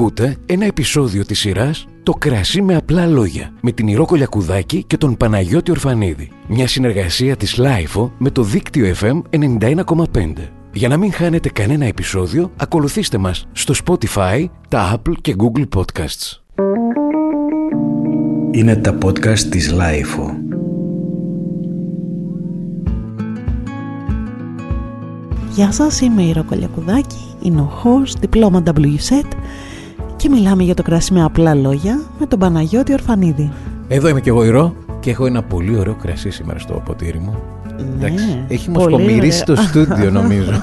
Ακούτε ένα επεισόδιο της σειράς «Το κρασί με απλά λόγια» με την Ηρώ Κολιακουδάκη και τον Παναγιώτη Ορφανίδη. Μια συνεργασία της LIFO με το δίκτυο FM 91,5. Για να μην χάνετε κανένα επεισόδιο, ακολουθήστε μας στο Spotify, τα Apple και Google Podcasts. Είναι τα podcast της LIFO. Γεια σας, είμαι η Ροκολιακουδάκη, είναι ο host, διπλώμα WSET και μιλάμε για το κρασί με απλά λόγια με τον Παναγιώτη Ορφανίδη. Εδώ είμαι και εγώ Ηρώ και έχω ένα πολύ ωραίο κρασί σήμερα στο ποτήρι μου. Εντάξει, έχει Ναι, πολύ μοσχομυρίσει το ωραίο. στούντιο νομίζω.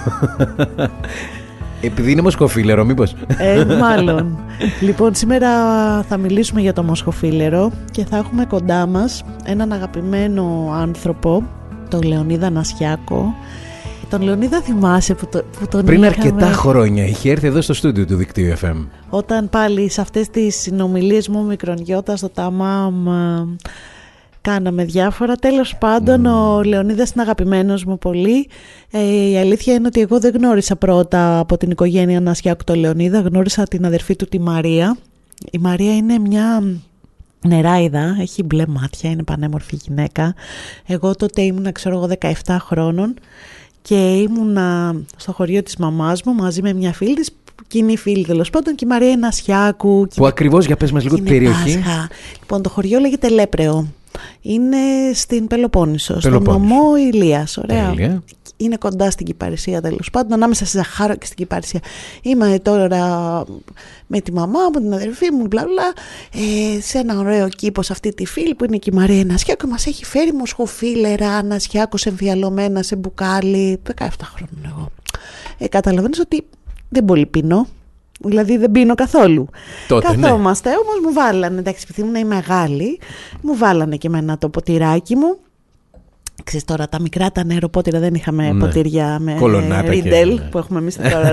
Επειδή είναι μοσχοφίλερο μήπως; Ε, μάλλον. λοιπόν, σήμερα θα μιλήσουμε για το μοσχοφίλερο και θα έχουμε κοντά μας έναν αγαπημένο άνθρωπο, τον Λεωνίδα Νασιάκο. Τον Λεωνίδα θυμάσαι που, το, που τον Πριν είχαμε; αρκετά χρόνια είχε έρθει εδώ στο στούντιο του δικτύου FM. όταν πάλι σε αυτές τις συνομιλίες μου μικρονιώτα στο ΤΑΜΑΜ ε, κάναμε διάφορα. Τέλος πάντων ο Λεωνίδας είναι αγαπημένος μου πολύ. Ε, η αλήθεια είναι ότι εγώ δεν γνώρισα πρώτα από την οικογένεια Νασιάκου το Λεωνίδα, γνώρισα την αδερφή του τη Μαρία. Η Μαρία είναι μια νεράιδα, έχει μπλε μάτια, είναι πανέμορφη γυναίκα. Εγώ τότε ήμουνα ξέρω εγώ 17 χρόνων και ήμουνα στο χωριό της μαμάς μου μαζί με μια φίλη της κοινή φίλη τέλος πάντων και η Μαρία είναι Ασιάκου. Που ακριβώς για πες μας λίγο την είναι περιοχή. Πάσχα. Λοιπόν, το χωριό λέγεται Λέπρεο. Είναι στην Πελοπόννησο, στον Πελοπόννησο. νομό Ηλίας. Ωραία. Τέλεια. Είναι κοντά στην Κυπαρισία τέλος πάντων, ανάμεσα στη Ζαχάρο και στην Κυπαρισία. Είμαι τώρα με τη μαμά μου, την αδερφή μου, μπλα μπλα, ε, σε ένα ωραίο κήπο σε αυτή τη φίλη που είναι και η Μαρία Νασιάκου. Μας έχει φέρει μοσχοφίλερα, Νασιάκου εμφιαλωμένα σε μπουκάλι. 17 χρόνια εγώ. Ε, Καταλαβαίνεις ότι δεν πολύ πίνω. Δηλαδή δεν πίνω καθόλου. Τότε, ναι. Καθόμαστε, όμως μου βάλανε, εντάξει, επειδή ήμουν η μεγάλη, μου βάλανε και εμένα το ποτηράκι μου. Ξέρεις τώρα, τα μικρά τα νεροπότηρα δεν είχαμε Ναι. ποτήρια με Κολονάτα και- ριντέλ ναι. που έχουμε εμείς τώρα.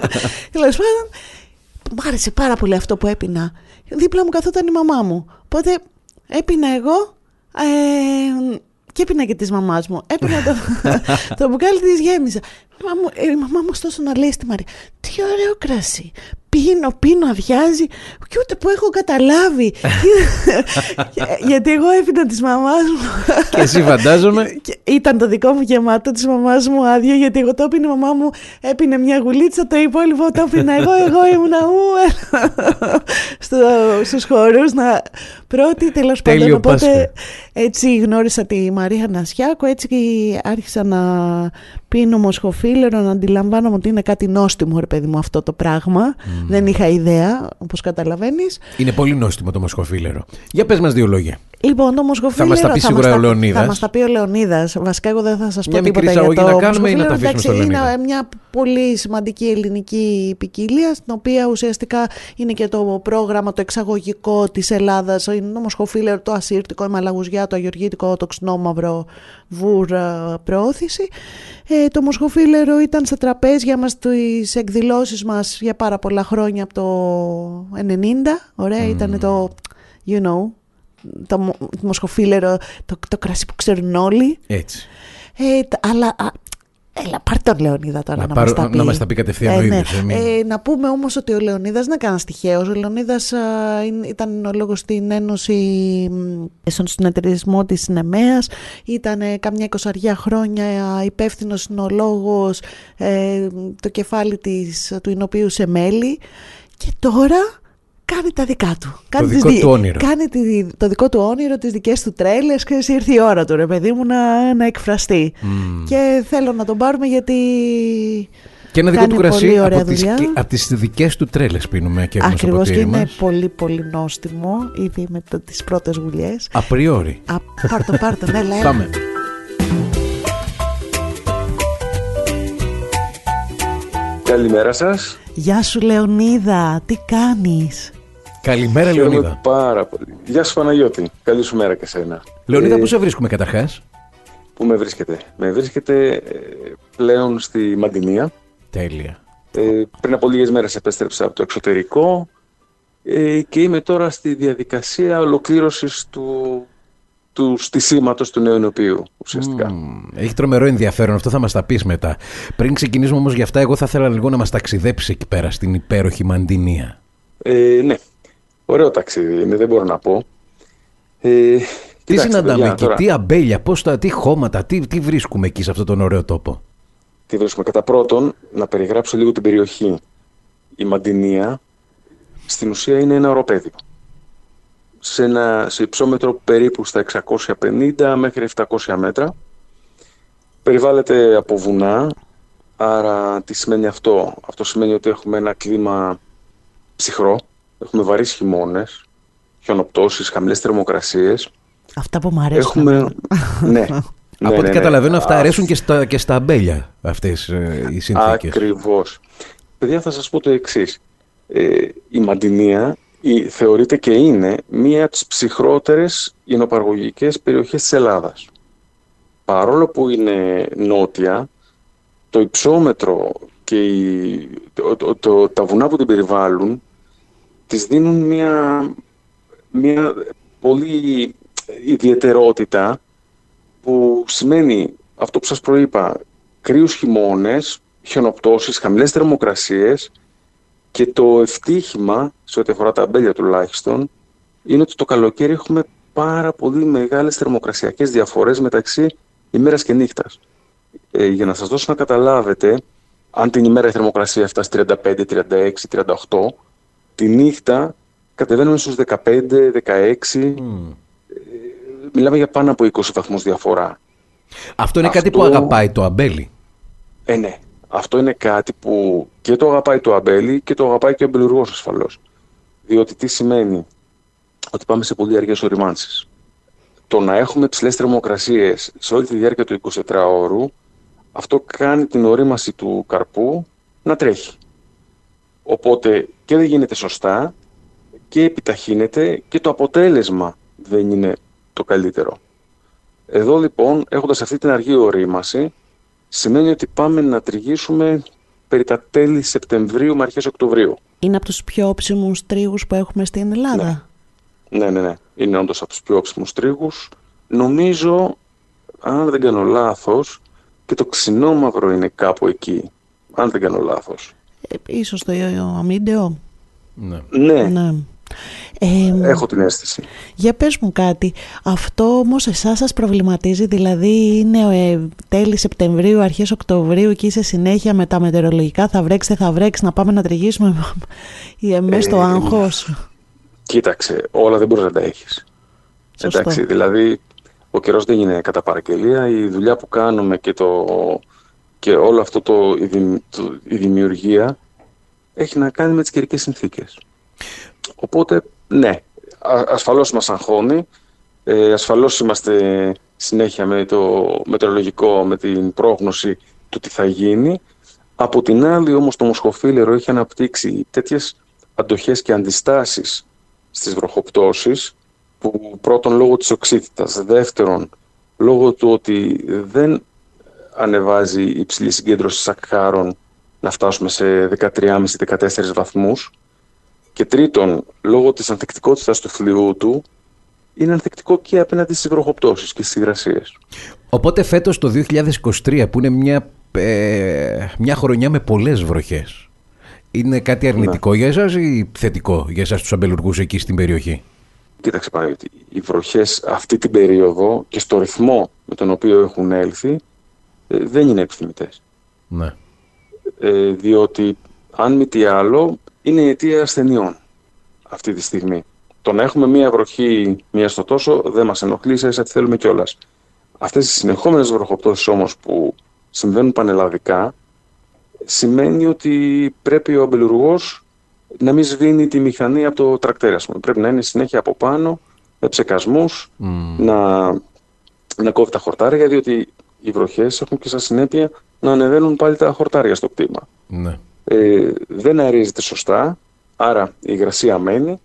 Τέλος πάντων, μου άρεσε πάρα πολύ αυτό που έπινα. Δίπλα μου καθόταν η μαμά μου. Οπότε έπινα εγώ ε, και έπινα και της μαμάς μου. Έπινα το, το μπουκάλι της γέμισα. Η μαμά μου, η μαμά μου ωστόσο να λέει στη Μαρία, τι ωραίο κρασί. Πίνω, πίνω, αδειάζει και ούτε που έχω καταλάβει. Γιατί εγώ έπινα της μαμάς μου. Και εσύ φαντάζομαι. Και ήταν το δικό μου γεμάτο της μαμάς μου άδειο γιατί εγώ το έπινε η μαμά μου έπινε μια γουλίτσα το υπόλοιπο το έπινα εγώ εγώ ήμουνα ου στο, στους χώρους να πρώτη τέλος πάντων Τέλειο οπότε Πάσχα. έτσι γνώρισα τη Μαρία Νασιάκου έτσι και άρχισα να πίνω μοσχοφίλερο να αντιλαμβάνομαι ότι είναι κάτι νόστιμο ρε παιδί μου αυτό το πράγμα δεν είχα ιδέα όπως καταλαβαίνεις Είναι πολύ νόστιμο το μοσχοφίλερο. Για πες μας δύο λόγια. Λοιπόν, το μοσχοφίλερο Θα μας τα πει σίγουρα μας ο Λεωνίδας. Θα μας τα πει ο Λεωνίδας. Βασικά, εγώ δεν θα σας πω Μια μικρή τίποτα για εισαγωγή το να κάνουμε ή να τα μοσχοφίλερο. αφήσουμε στο Εντάξει, Λεωνίδα; Είναι μια πολύ σημαντική ελληνική ποικιλία, στην οποία ουσιαστικά είναι και το πρόγραμμα το εξαγωγικό της Ελλάδας. Είναι το μοσχοφίλερο, το ασύρτικο, η μαλαγουζιά, το αγιοργήτικο, το ξινόμαυρο βουρ ε, προώθηση. Ε, το μοσχοφίλερο ήταν στα τραπέζια μας στις εκδηλώσεις μας για πάρα πολλά χρόνια από το 90. Ωραία, ήταν το, you know, το μο- μοσχοφίλερο, το, το κρασί που ξέρουν όλοι. Έτσι. Ε, τα- αλλά, α, έλα, πάρ' τον Λεωνίδα τώρα Να να, πάρω- μας τα πει. να μας τα πει κατευθείαν ο ναι. ίδιος, ε, μην- Ε, να πούμε όμως ότι ο Λεωνίδας δεν είναι κανένα τυχαίος. Ο Λεωνίδας α, είναι- ήταν ο λόγος στην Ένωση, μ, στον συνεταιρισμό της Συνεμέας. Ήταν ε, καμιά εικοσαριά χρόνια υπεύθυνος συνολόγος, ε, το κεφάλι της, του Ινοποιού σε μέλη. Και τώρα κάνει τα δικά του. Κάνει δικό τις δι- του όνειρο. Κάνει τη- το δικό του όνειρο, τις δικές του τρέλες και ήρθε η ώρα του ρε παιδί μου να, να εκφραστεί. Και θέλω να τον πάρουμε γιατί Και ένα δικό Κάνει του κρασί πολύ ωραία από τις, δουλειά. από τις δικές του τρέλες πίνουμε και έχουμε στο ακριβώς και ποτήρι είναι μας. πολύ πολύ νόστιμο ήδη με το, τις πρώτες γουλιές. Απριόρι. Α, πάρ' το, πάρ' το, ναι, έλα, έλα. Πάμε. Καλημέρα σας. Γεια σου Λεωνίδα, τι κάνεις; Καλημέρα Χαίρομαι Λεωνίδα. πάρα πολύ. Γεια σου Παναγιώτη. Καλή σου μέρα και σένα. Λεωνίδα, Ε, πού σε βρίσκουμε καταρχάς; Πού με βρίσκετε; Με βρίσκετε ε, πλέον στη Μαντινία. Τέλεια. Ε, πριν από λίγες μέρες επέστρεψα από το εξωτερικό ε, και είμαι τώρα στη διαδικασία ολοκλήρωσης του, του στισίματος του νέου ενωπίου ουσιαστικά. Μμμ, Έχει τρομερό ενδιαφέρον, αυτό θα μας τα πεις μετά. Πριν ξεκινήσουμε όμως για αυτά, εγώ θα ήθελα λίγο να μας ταξιδέψεις εκεί πέρα στην υπέροχη Μαντινία. Ε, ναι, ωραίο ταξίδι είναι, δεν μπορώ να πω. Ε, τι συναντάμε εκεί, τι αμπέλια, πώς τα, τι χώματα, τι, τι βρίσκουμε εκεί σε αυτόν τον ωραίο τόπο; Τι βρίσκουμε; Κατά πρώτον, να περιγράψω λίγο την περιοχή. Η Μαντινία στην ουσία είναι ένα οροπέδιο. Σε, ένα, σε υψόμετρο περίπου στα 650 μέχρι 700 μέτρα. Περιβάλλεται από βουνά, άρα τι σημαίνει αυτό; Αυτό σημαίνει ότι έχουμε ένα κλίμα ψυχρό, έχουμε βαρύς χειμώνες, χιονοπτώσεις, χαμηλές θερμοκρασίες. Αυτά που μου αρέσουν. Έχουμε... ναι. Ναι, Από ό,τι ναι, ναι. καταλαβαίνω αυτά αρέσουν και στα, και στα αμπέλια αυτές ε, οι συνθήκες. Ακριβώς. Παιδιά θα σας πω το εξής. Ε, η Μαντινία η, θεωρείται και είναι μία από τις ψυχρότερες υνοπαργωγικές περιοχές της Ελλάδας. Παρόλο που είναι νότια, το υψόμετρο και η, το, τα βουνά που την περιβάλλουν της δίνουν μία, μία πολύ ιδιαιτερότητα που σημαίνει αυτό που σας προείπα, κρύους χειμώνες, χιονοπτώσεις, χαμηλές θερμοκρασίες και το ευτύχημα, σε ό,τι αφορά τα αμπέλια τουλάχιστον, είναι ότι το καλοκαίρι έχουμε πάρα πολύ μεγάλες θερμοκρασιακές διαφορές μεταξύ ημέρας και νύχτας. Ε, για να σας δώσω να καταλάβετε, αν την ημέρα η θερμοκρασία φτάσει 35, 36, 38, τη νύχτα κατεβαίνουμε στους 15, 16, μιλάμε για πάνω από 20 βαθμούς διαφορά. Αυτό είναι κάτι που αγαπάει το αμπέλι. Ε, ναι. Αυτό είναι κάτι που και το αγαπάει το αμπέλι και το αγαπάει και ο αμπελουργός ασφαλώς. Διότι τι σημαίνει ότι πάμε σε πολύ αργές οριμάνσεις. Το να έχουμε ψηλές θερμοκρασίες σε όλη τη διάρκεια του 24 ώρου, αυτό κάνει την ορίμαση του καρπού να τρέχει. Οπότε και δεν γίνεται σωστά και επιταχύνεται και το αποτέλεσμα δεν είναι το καλύτερο. Εδώ λοιπόν, έχοντας αυτή την αργή ορίμαση, σημαίνει ότι πάμε να τριγήσουμε περί τα τέλη Σεπτεμβρίου με αρχές Οκτωβρίου. Είναι από τους πιο όψιμους τρίγους που έχουμε στην Ελλάδα; Ναι, ναι, ναι. ναι. Είναι όντως από τους πιο όψιμους τρίγους. Νομίζω, αν δεν κάνω λάθος, και το ξινόμαυρο είναι κάπου εκεί. Αν δεν κάνω λάθος. Ε, ίσως το αμύντεο. Ναι. ναι. ναι. Ε, Έχω την αίσθηση. Για πες μου κάτι, αυτό όμως εσάς σας προβληματίζει, δηλαδή είναι ε, τέλη Σεπτεμβρίου, αρχές Οκτωβρίου και είσαι συνέχεια με τα μετεωρολογικά, θα βρέξει, θα βρέξει, να πάμε να τριγήσουμε ή εμείς στο ε, άγχος. Κοίταξε, όλα δεν μπορείς να τα έχεις. Εντάξει, δηλαδή ο καιρός δεν είναι κατά παραγγελία, η δουλειά που κάνουμε και, το, και όλο αυτό το, η, η δημιουργία έχει να κάνει με τις καιρικές συνθήκες. Οπότε, ναι, ασφαλώς μας αγχώνει. Ε, ασφαλώς είμαστε συνέχεια με το μετεωρολογικό, με την πρόγνωση του τι θα γίνει. Από την άλλη όμως το μοσχοφίλερο έχει αναπτύξει τέτοιες αντοχές και αντιστάσεις στις βροχοπτώσεις που πρώτον λόγω της οξύτητας, δεύτερον λόγω του ότι δεν ανεβάζει η υψηλή συγκέντρωση σακχάρων να φτάσουμε σε 13,5-14 βαθμούς και τρίτον, λόγω της ανθεκτικότητας του φλοιού του, είναι ανθεκτικό και απέναντι στις βροχοπτώσεις και στις υγρασίες. Οπότε φέτος το 2023 που είναι μια, ε, μια χρονιά με πολλές βροχές, είναι κάτι αρνητικό ναι. για εσάς ή θετικό για εσάς τους αμπελουργούς εκεί στην περιοχή; Κοίταξε πάλι, οι βροχές αυτή την περίοδο και στο ρυθμό με τον οποίο έχουν έλθει ε, δεν είναι επιθυμητές. Ναι. Ε, διότι αν μη τι άλλο είναι η αιτία ασθενειών αυτή τη στιγμή. Το να έχουμε μία βροχή μία στο τόσο δεν μας ενοχλεί, σε τι θέλουμε κιόλας. Αυτές οι συνεχόμενες βροχοπτώσεις όμως που συμβαίνουν πανελλαδικά σημαίνει ότι πρέπει ο αμπελουργός να μην σβήνει τη μηχανή από το τρακτέρ. Πρέπει να είναι συνέχεια από πάνω, με ψεκασμούς, να, να κόβει τα χορτάρια, διότι οι βροχές έχουν και σαν συνέπεια να ανεβαίνουν πάλι τα χορτάρια στο κτήμα. Ναι ε, δεν αρίζεται σωστά, άρα η υγρασία μένει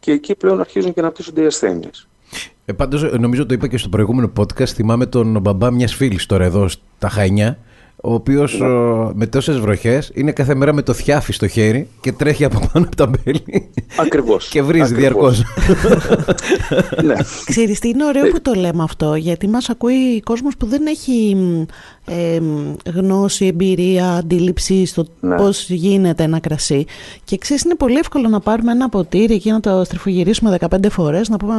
και εκεί πλέον αρχίζουν και να αναπτύσσονται οι ασθένειες. Ε, Πάντως, νομίζω το είπα και στο προηγούμενο podcast. Θυμάμαι τον μπαμπά μιας φίλης τώρα εδώ στα Χανιά, ο οποίος με τόσες βροχές είναι κάθε μέρα με το θιάφι στο χέρι και τρέχει από πάνω από τα μπέλη. Ακριβώς. και βρίζει διαρκώς. ναι. Ξέρεις τι είναι ωραίο που το λέμε αυτό, γιατί μας ακούει κόσμος που δεν έχει ε, γνώση, εμπειρία, αντίληψη στο ναι. πώς γίνεται ένα κρασί. Και ξέρεις, είναι πολύ εύκολο να πάρουμε ένα ποτήρι και να το στριφογυρίσουμε 15 φορές, να πούμε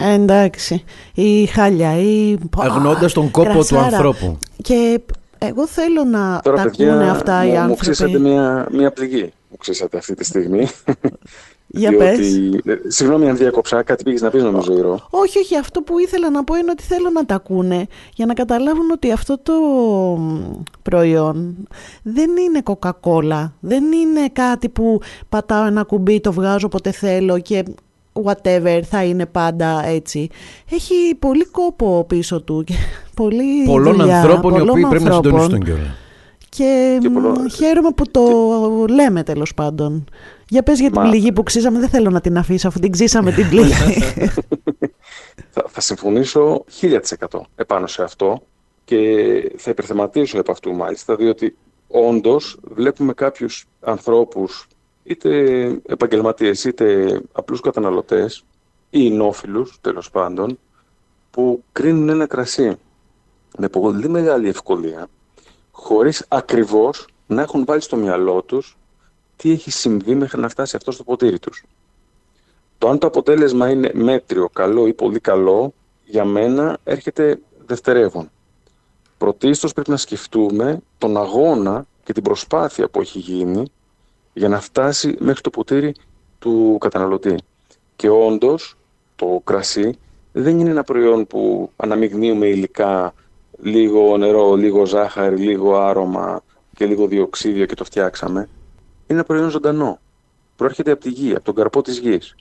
ε, εντάξει, ή χάλια, ή. Αγνώντας τον κόπο του ανθρώπου. Και εγώ θέλω να Τώρα, τα ακούνε αυτά οι άνθρωποι. Μου ξύσατε μια, μια πληγή. Μου ξύσατε αυτή τη στιγμή. Για πες. Ε, συγγνώμη αν διακόψα, κάτι πήγες να πεις νομίζω Ηρώ. Όχι, όχι, αυτό που ήθελα να πω είναι ότι θέλω να τα ακούνε για να καταλάβουν ότι αυτό το προϊόν δεν είναι κοκακόλα, δεν είναι κάτι που πατάω ένα κουμπί, το βγάζω όποτε θέλω και whatever θα είναι πάντα έτσι. Έχει πολύ κόπο πίσω του και πολύ Πολλών δουλειά, ανθρώπων οι οποίοι πρέπει να συντονιστούν κιόλα. Και, και χαίρομαι που το λέμε τέλος πάντων. Για πες για την πληγή που ξύσαμε, δεν θέλω να την αφήσω αφού την ξύσαμε την πληγή. θα, θα συμφωνήσω 1000% επάνω σε αυτό και θα υπερθεματίσω επ' αυτού μάλιστα, διότι όντως βλέπουμε κάποιους ανθρώπους είτε επαγγελματίες είτε απλούς καταναλωτές ή νόφιλους τέλος πάντων που κρίνουν ένα κρασί με πολύ μεγάλη ευκολία χωρίς ακριβώς να έχουν βάλει στο μυαλό τους τι έχει συμβεί μέχρι να φτάσει αυτό στο ποτήρι τους. Το αν το αποτέλεσμα είναι μέτριο, καλό ή πολύ καλό, για μένα έρχεται δευτερεύον. Πρωτίστως πρέπει να σκεφτούμε τον αγώνα και την προσπάθεια που έχει γίνει για να φτάσει μέχρι το ποτήρι του καταναλωτή. Και όντως το κρασί δεν είναι ένα προϊόν που αναμειγνύουμε υλικά λίγο νερό, λίγο ζάχαρη, λίγο άρωμα και λίγο διοξίδιο και το φτιάξαμε. Είναι ένα προϊόν ζωντανό. Προέρχεται από τη γη, από τον καρπό της γης.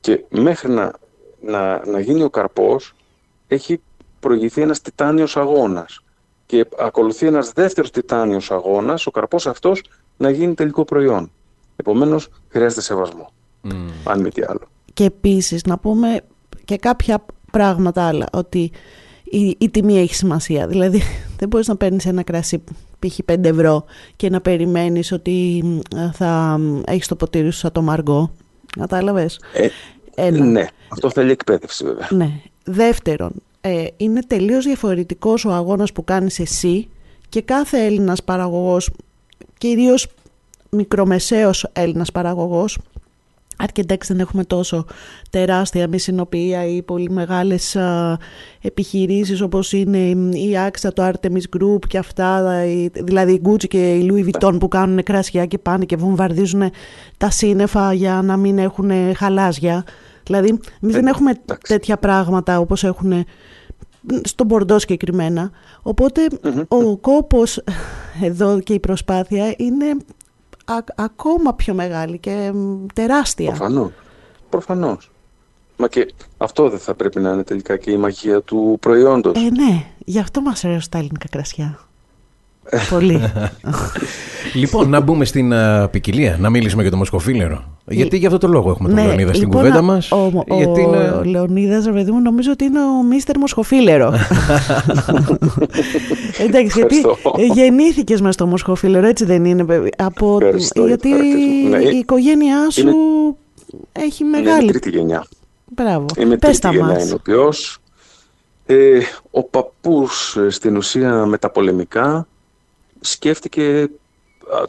Και μέχρι να, να, να γίνει ο καρπός έχει προηγηθεί ένας τιτάνιος αγώνας. Και ακολουθεί ένας δεύτερος τιτάνιος αγώνας, ο καρπός αυτός να γίνει τελικό προϊόν. Επομένως χρειάζεται σεβασμό, mm. αν μη τι άλλο. Και επίσης να πούμε και κάποια πράγματα άλλα, ότι η, η τιμή έχει σημασία. Δηλαδή δεν μπορείς να παίρνεις ένα κρασί π.χ. 5 ευρώ και να περιμένεις ότι θα έχεις το ποτήρι σου σαν το μαργό. Κατάλαβες; Ε, ναι, αυτό θέλει εκπαίδευση βέβαια. Ναι. Δεύτερον, ε, είναι τελείως διαφορετικός ο αγώνας που κάνεις εσύ και κάθε Έλληνας παραγωγός, κυρίως μικρομεσαίος Έλληνας παραγωγός, Αρκετά δεν έχουμε τόσο τεράστια μισηνοποιία ή πολύ μεγάλες α, επιχειρήσεις όπως είναι η AXA, το Artemis Group και αυτά, δηλαδή η Gucci και η Louis Vuitton που κάνουν κρασιά και πάνε και βομβαρδίζουν τα σύννεφα για να μην έχουν χαλάζια. Δηλαδή εμείς δεν έχουμε τέτοια πράγματα όπως έχουν στον Μπορντό συγκεκριμένα. ο κόπος εδώ και η προσπάθεια είναι ακόμα πιο μεγάλη και τεράστια. Προφανώς. Προφανώς. Μα και αυτό δεν θα πρέπει να είναι τελικά και η μαγεία του προϊόντος. Ε, ναι. Γι' αυτό μας αρέσουν τα ελληνικά κρασιά. Πολύ. λοιπόν, να μπούμε στην uh, ποικιλία, να μιλήσουμε για το Μοσκοφίλερο. Γιατί για αυτό το λόγο έχουμε τον ναι, Λεωνίδα στην λοιπόν, κουβέντα μας; Ο, ο, γιατί είναι... ο Λεωνίδας, ρε παιδί μου, νομίζω ότι είναι ο Μίστερ Μοσχοφίλερο. Εντάξει, γιατί γεννήθηκες μες στο Μοσχοφίλερο, έτσι δεν είναι. Από... γιατί ναι, η οικογένειά σου είναι... έχει μεγάλη. Είναι τρίτη γενιά. Μπράβο. Είμαι Πες τρίτη γενιά ενωπιός. Ε, ο παππούς ε, στην ουσία μεταπολεμικά σκέφτηκε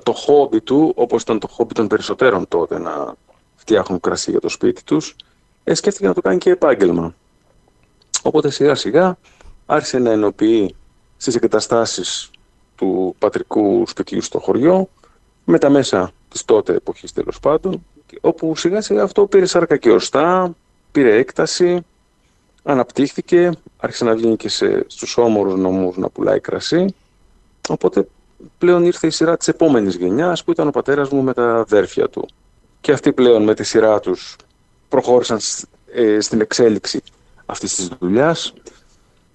το χόμπι του, όπως ήταν το χόμπι των περισσότερων τότε να φτιάχνουν κρασί για το σπίτι τους, ε, σκέφτηκε να το κάνει και επάγγελμα. Οπότε σιγά σιγά άρχισε να ενοποιεί στις εγκαταστάσεις του πατρικού σπιτιού στο χωριό, με τα μέσα της τότε εποχής τέλος πάντων, όπου σιγά σιγά αυτό πήρε σάρκα και οστά, πήρε έκταση, αναπτύχθηκε, άρχισε να βγαίνει και σε, στους όμορους νομούς να πουλάει κρασί, οπότε πλέον ήρθε η σειρά της επόμενης γενιάς που ήταν ο πατέρας μου με τα αδέρφια του. Και αυτοί πλέον με τη σειρά τους προχώρησαν ε, στην εξέλιξη αυτής της δουλειάς.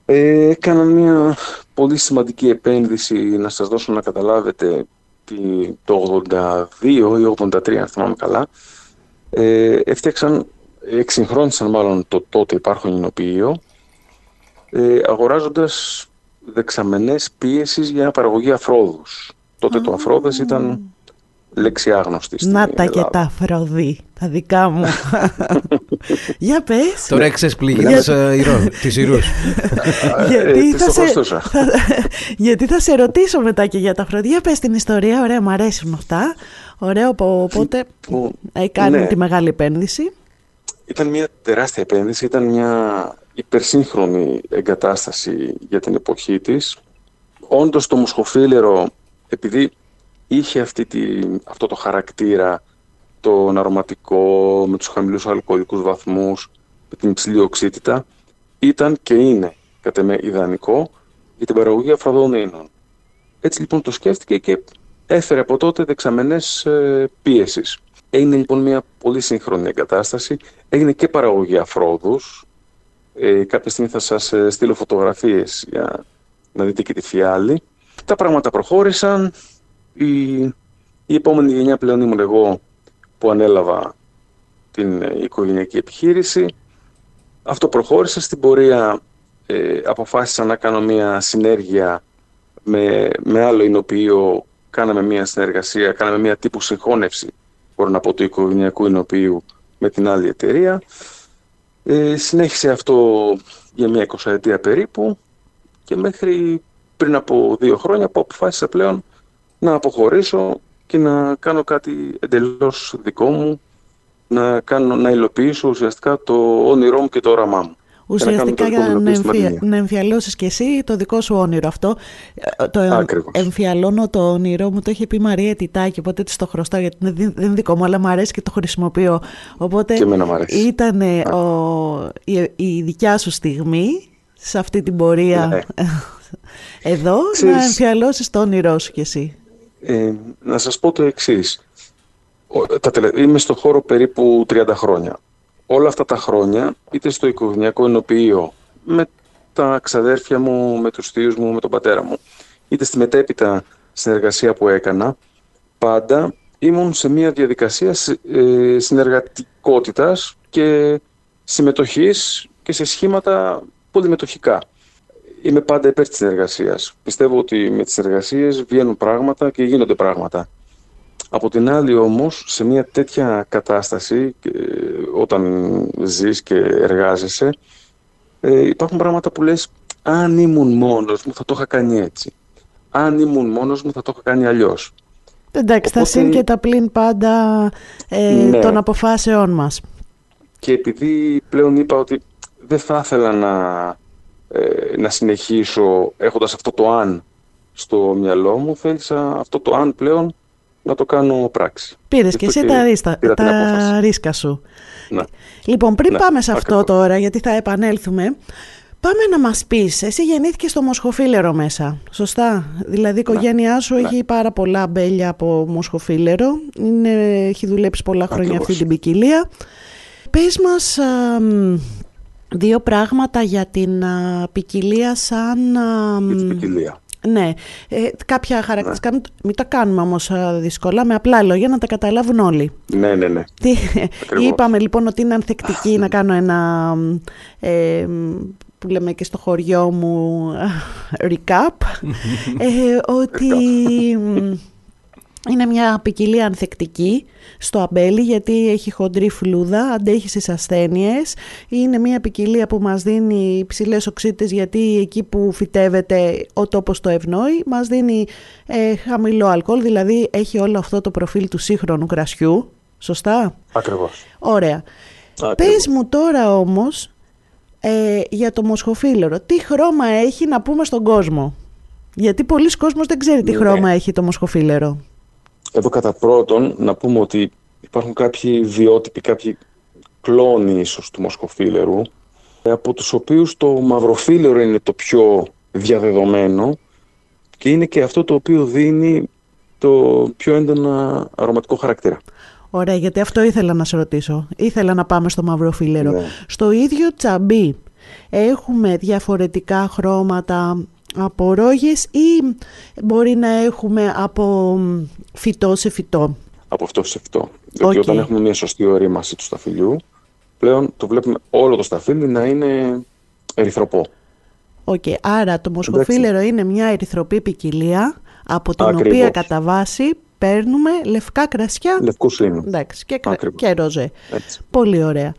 Ε, έκαναν μια πολύ σημαντική επένδυση να σας δώσω να καταλάβετε το 82 ή 83 αν θυμάμαι καλά ε, έφτιαξαν, εξυγχρόνισαν μάλλον το τότε υπάρχον εινοποιείο ε, αγοράζοντας δεξαμενές πίεσης για παραγωγή αφρόδους. Τότε το αφρόδες ήταν λέξη άγνωστη. Να τα και τα αφροδί, τα δικά μου. Για πες. Τώρα εξεσπλήγει τις ηρούς. Γιατί, θα σε, γιατί θα σε ρωτήσω μετά και για τα αφροδί. Για πες την ιστορία, ωραία, μου αρέσουν αυτά. Ωραίο, οπότε κάνει ναι. τη μεγάλη επένδυση. Ήταν μια τεράστια επένδυση, ήταν μια υπερσύγχρονη εγκατάσταση για την εποχή της. Όντως το μοσχοφίλερο, επειδή είχε αυτή τη, αυτό το χαρακτήρα, το αρωματικό, με τους χαμηλούς αλκοολικούς βαθμούς, με την υψηλή οξύτητα, ήταν και είναι κατά με ιδανικό για την παραγωγή αφραδών ίνων. Έτσι λοιπόν το σκέφτηκε και έφερε από τότε δεξαμενές ε, πίεσης. Έγινε λοιπόν μια πολύ σύγχρονη εγκατάσταση, έγινε και παραγωγή αφρόδους. Ε, κάποια στιγμή θα σας ε, στείλω φωτογραφίες για να δείτε και τη φιάλη. Τα πράγματα προχώρησαν, η, η επόμενη γενιά πλέον ήμουν εγώ που ανέλαβα την ε, οικογενειακή επιχείρηση. Αυτό προχώρησε στην πορεία, ε, αποφάσισα να κάνω μια συνέργεια με, με άλλο εινοποιείο, κάναμε μια συνεργασία, κάναμε μια τύπου συγχώνευση, μπορώ να πω, του οικογενειακού εινοποιείου με την άλλη εταιρεία. Ε, συνέχισε αυτό για μια εικοσαετία περίπου και μέχρι πριν από δύο χρόνια που αποφάσισα πλέον να αποχωρήσω και να κάνω κάτι εντελώς δικό μου, να, κάνω, να υλοποιήσω ουσιαστικά το όνειρό μου και το όραμά μου. Ουσιαστικά για να, να, εμφια... να εμφιαλώσεις και εσύ το δικό σου όνειρο αυτό. Ε, το Ακριβώς. εμφιαλώνω το όνειρό μου, το έχει πει η Μαρία Τιτάκη, οπότε της το χρωστάω γιατί δεν είναι δικό μου, αλλά μου αρέσει και το χρησιμοποιώ. Οπότε ήταν η, η δικιά σου στιγμή σε αυτή την πορεία ναι. εδώ Ξέρεις... να εμφιαλώσεις το όνειρό σου κι εσύ. Ε, να σας πω το εξής. Είμαι στο χώρο περίπου 30 χρόνια. Όλα αυτά τα χρόνια, είτε στο οικογενειακό ενοποιείο, με τα ξαδέρφια μου, με τους θείους μου, με τον πατέρα μου, είτε στη μετέπειτα συνεργασία που έκανα, πάντα ήμουν σε μια διαδικασία ε, συνεργατικότητας και συμμετοχής και σε σχήματα πολυμετοχικά είμαι πάντα υπέρ της συνεργασίας. Πιστεύω ότι με τις συνεργασίες βγαίνουν πράγματα και γίνονται πράγματα. Από την άλλη όμως, σε μια τέτοια κατάσταση, όταν ζεις και εργάζεσαι, ε, υπάρχουν πράγματα που λες, αν ήμουν μόνος μου θα το είχα κάνει έτσι. Αν ήμουν μόνος μου θα το είχα κάνει αλλιώς. Εντάξει, Οπότε... θα συν και τα πλήν πάντα ε, ναι. των αποφάσεών μας. Και επειδή πλέον είπα ότι δεν θα ήθελα να ε, να συνεχίσω έχοντας αυτό το αν στο μυαλό μου, θέλησα αυτό το αν πλέον να το κάνω πράξη. Πήρες και εσύ τα, ρίστα, τα ρίσκα σου. Ναι. Λοιπόν, πριν ναι, πάμε σε αυτό τώρα, γιατί θα επανέλθουμε, Πάμε να μας πεις, εσύ γεννήθηκες στο Μοσχοφίλερο μέσα, σωστά; Δηλαδή η ναι. οικογένειά σου ναι. έχει πάρα πολλά μπέλια από Μοσχοφίλερο, είναι, έχει δουλέψει πολλά χρόνια αυτή την ποικιλία. Πες μας, δύο πράγματα για την ποικιλία σαν... Για την ποικιλία. Ναι, ε, κάποια χαρακτηριστικά, ναι. μην τα κάνουμε όμως δύσκολα, με απλά λόγια να τα καταλάβουν όλοι. Ναι, ναι, ναι. Τι, είπαμε λοιπόν ότι είναι ανθεκτική να κάνω ένα, ε, που λέμε και στο χωριό μου, recap, ε, ότι είναι μια ποικιλία ανθεκτική στο αμπέλι γιατί έχει χοντρή φλούδα, αντέχει στις ασθένειες. Είναι μια ποικιλία που μας δίνει υψηλές οξύτητες γιατί εκεί που φυτεύεται ο τόπος το ευνοεί μας δίνει ε, χαμηλό αλκοόλ, δηλαδή έχει όλο αυτό το προφίλ του σύγχρονου κρασιού. Σωστά; Ακριβώς. Ωραία. Ακριβώς. Πες μου τώρα όμως ε, για το μοσχοφίλερο. Τι χρώμα έχει να πούμε στον κόσμο; Γιατί πολλοί κόσμος δεν ξέρει τι ναι. χρώμα έχει το μοσχοφίλερο. Εδώ κατά πρώτον να πούμε ότι υπάρχουν κάποιοι βιότυποι, κάποιοι κλόνοι ίσως του μοσχοφίλερου από τους οποίους το μαυροφίλερο είναι το πιο διαδεδομένο και είναι και αυτό το οποίο δίνει το πιο έντονα αρωματικό χαρακτήρα. Ωραία, γιατί αυτό ήθελα να σε ρωτήσω. Ήθελα να πάμε στο μαυροφίλερο. Ναι. Στο ίδιο τσαμπί έχουμε διαφορετικά χρώματα από ρόγες ή μπορεί να έχουμε από φυτό σε φυτό; Από αυτό σε φυτό. Γιατί όταν έχουμε μια σωστή ορίμαση του σταφυλιού, πλέον το βλέπουμε όλο το σταφύλι να είναι ερυθροπό. Okay. Άρα το μοσχοφίλερο είναι μια ερυθροπή ποικιλία από την οποία κατά βάση παίρνουμε λευκά κρασιά. Λευκούς σύνου. Εντάξει, και, και ροζέ. Πολύ ωραία.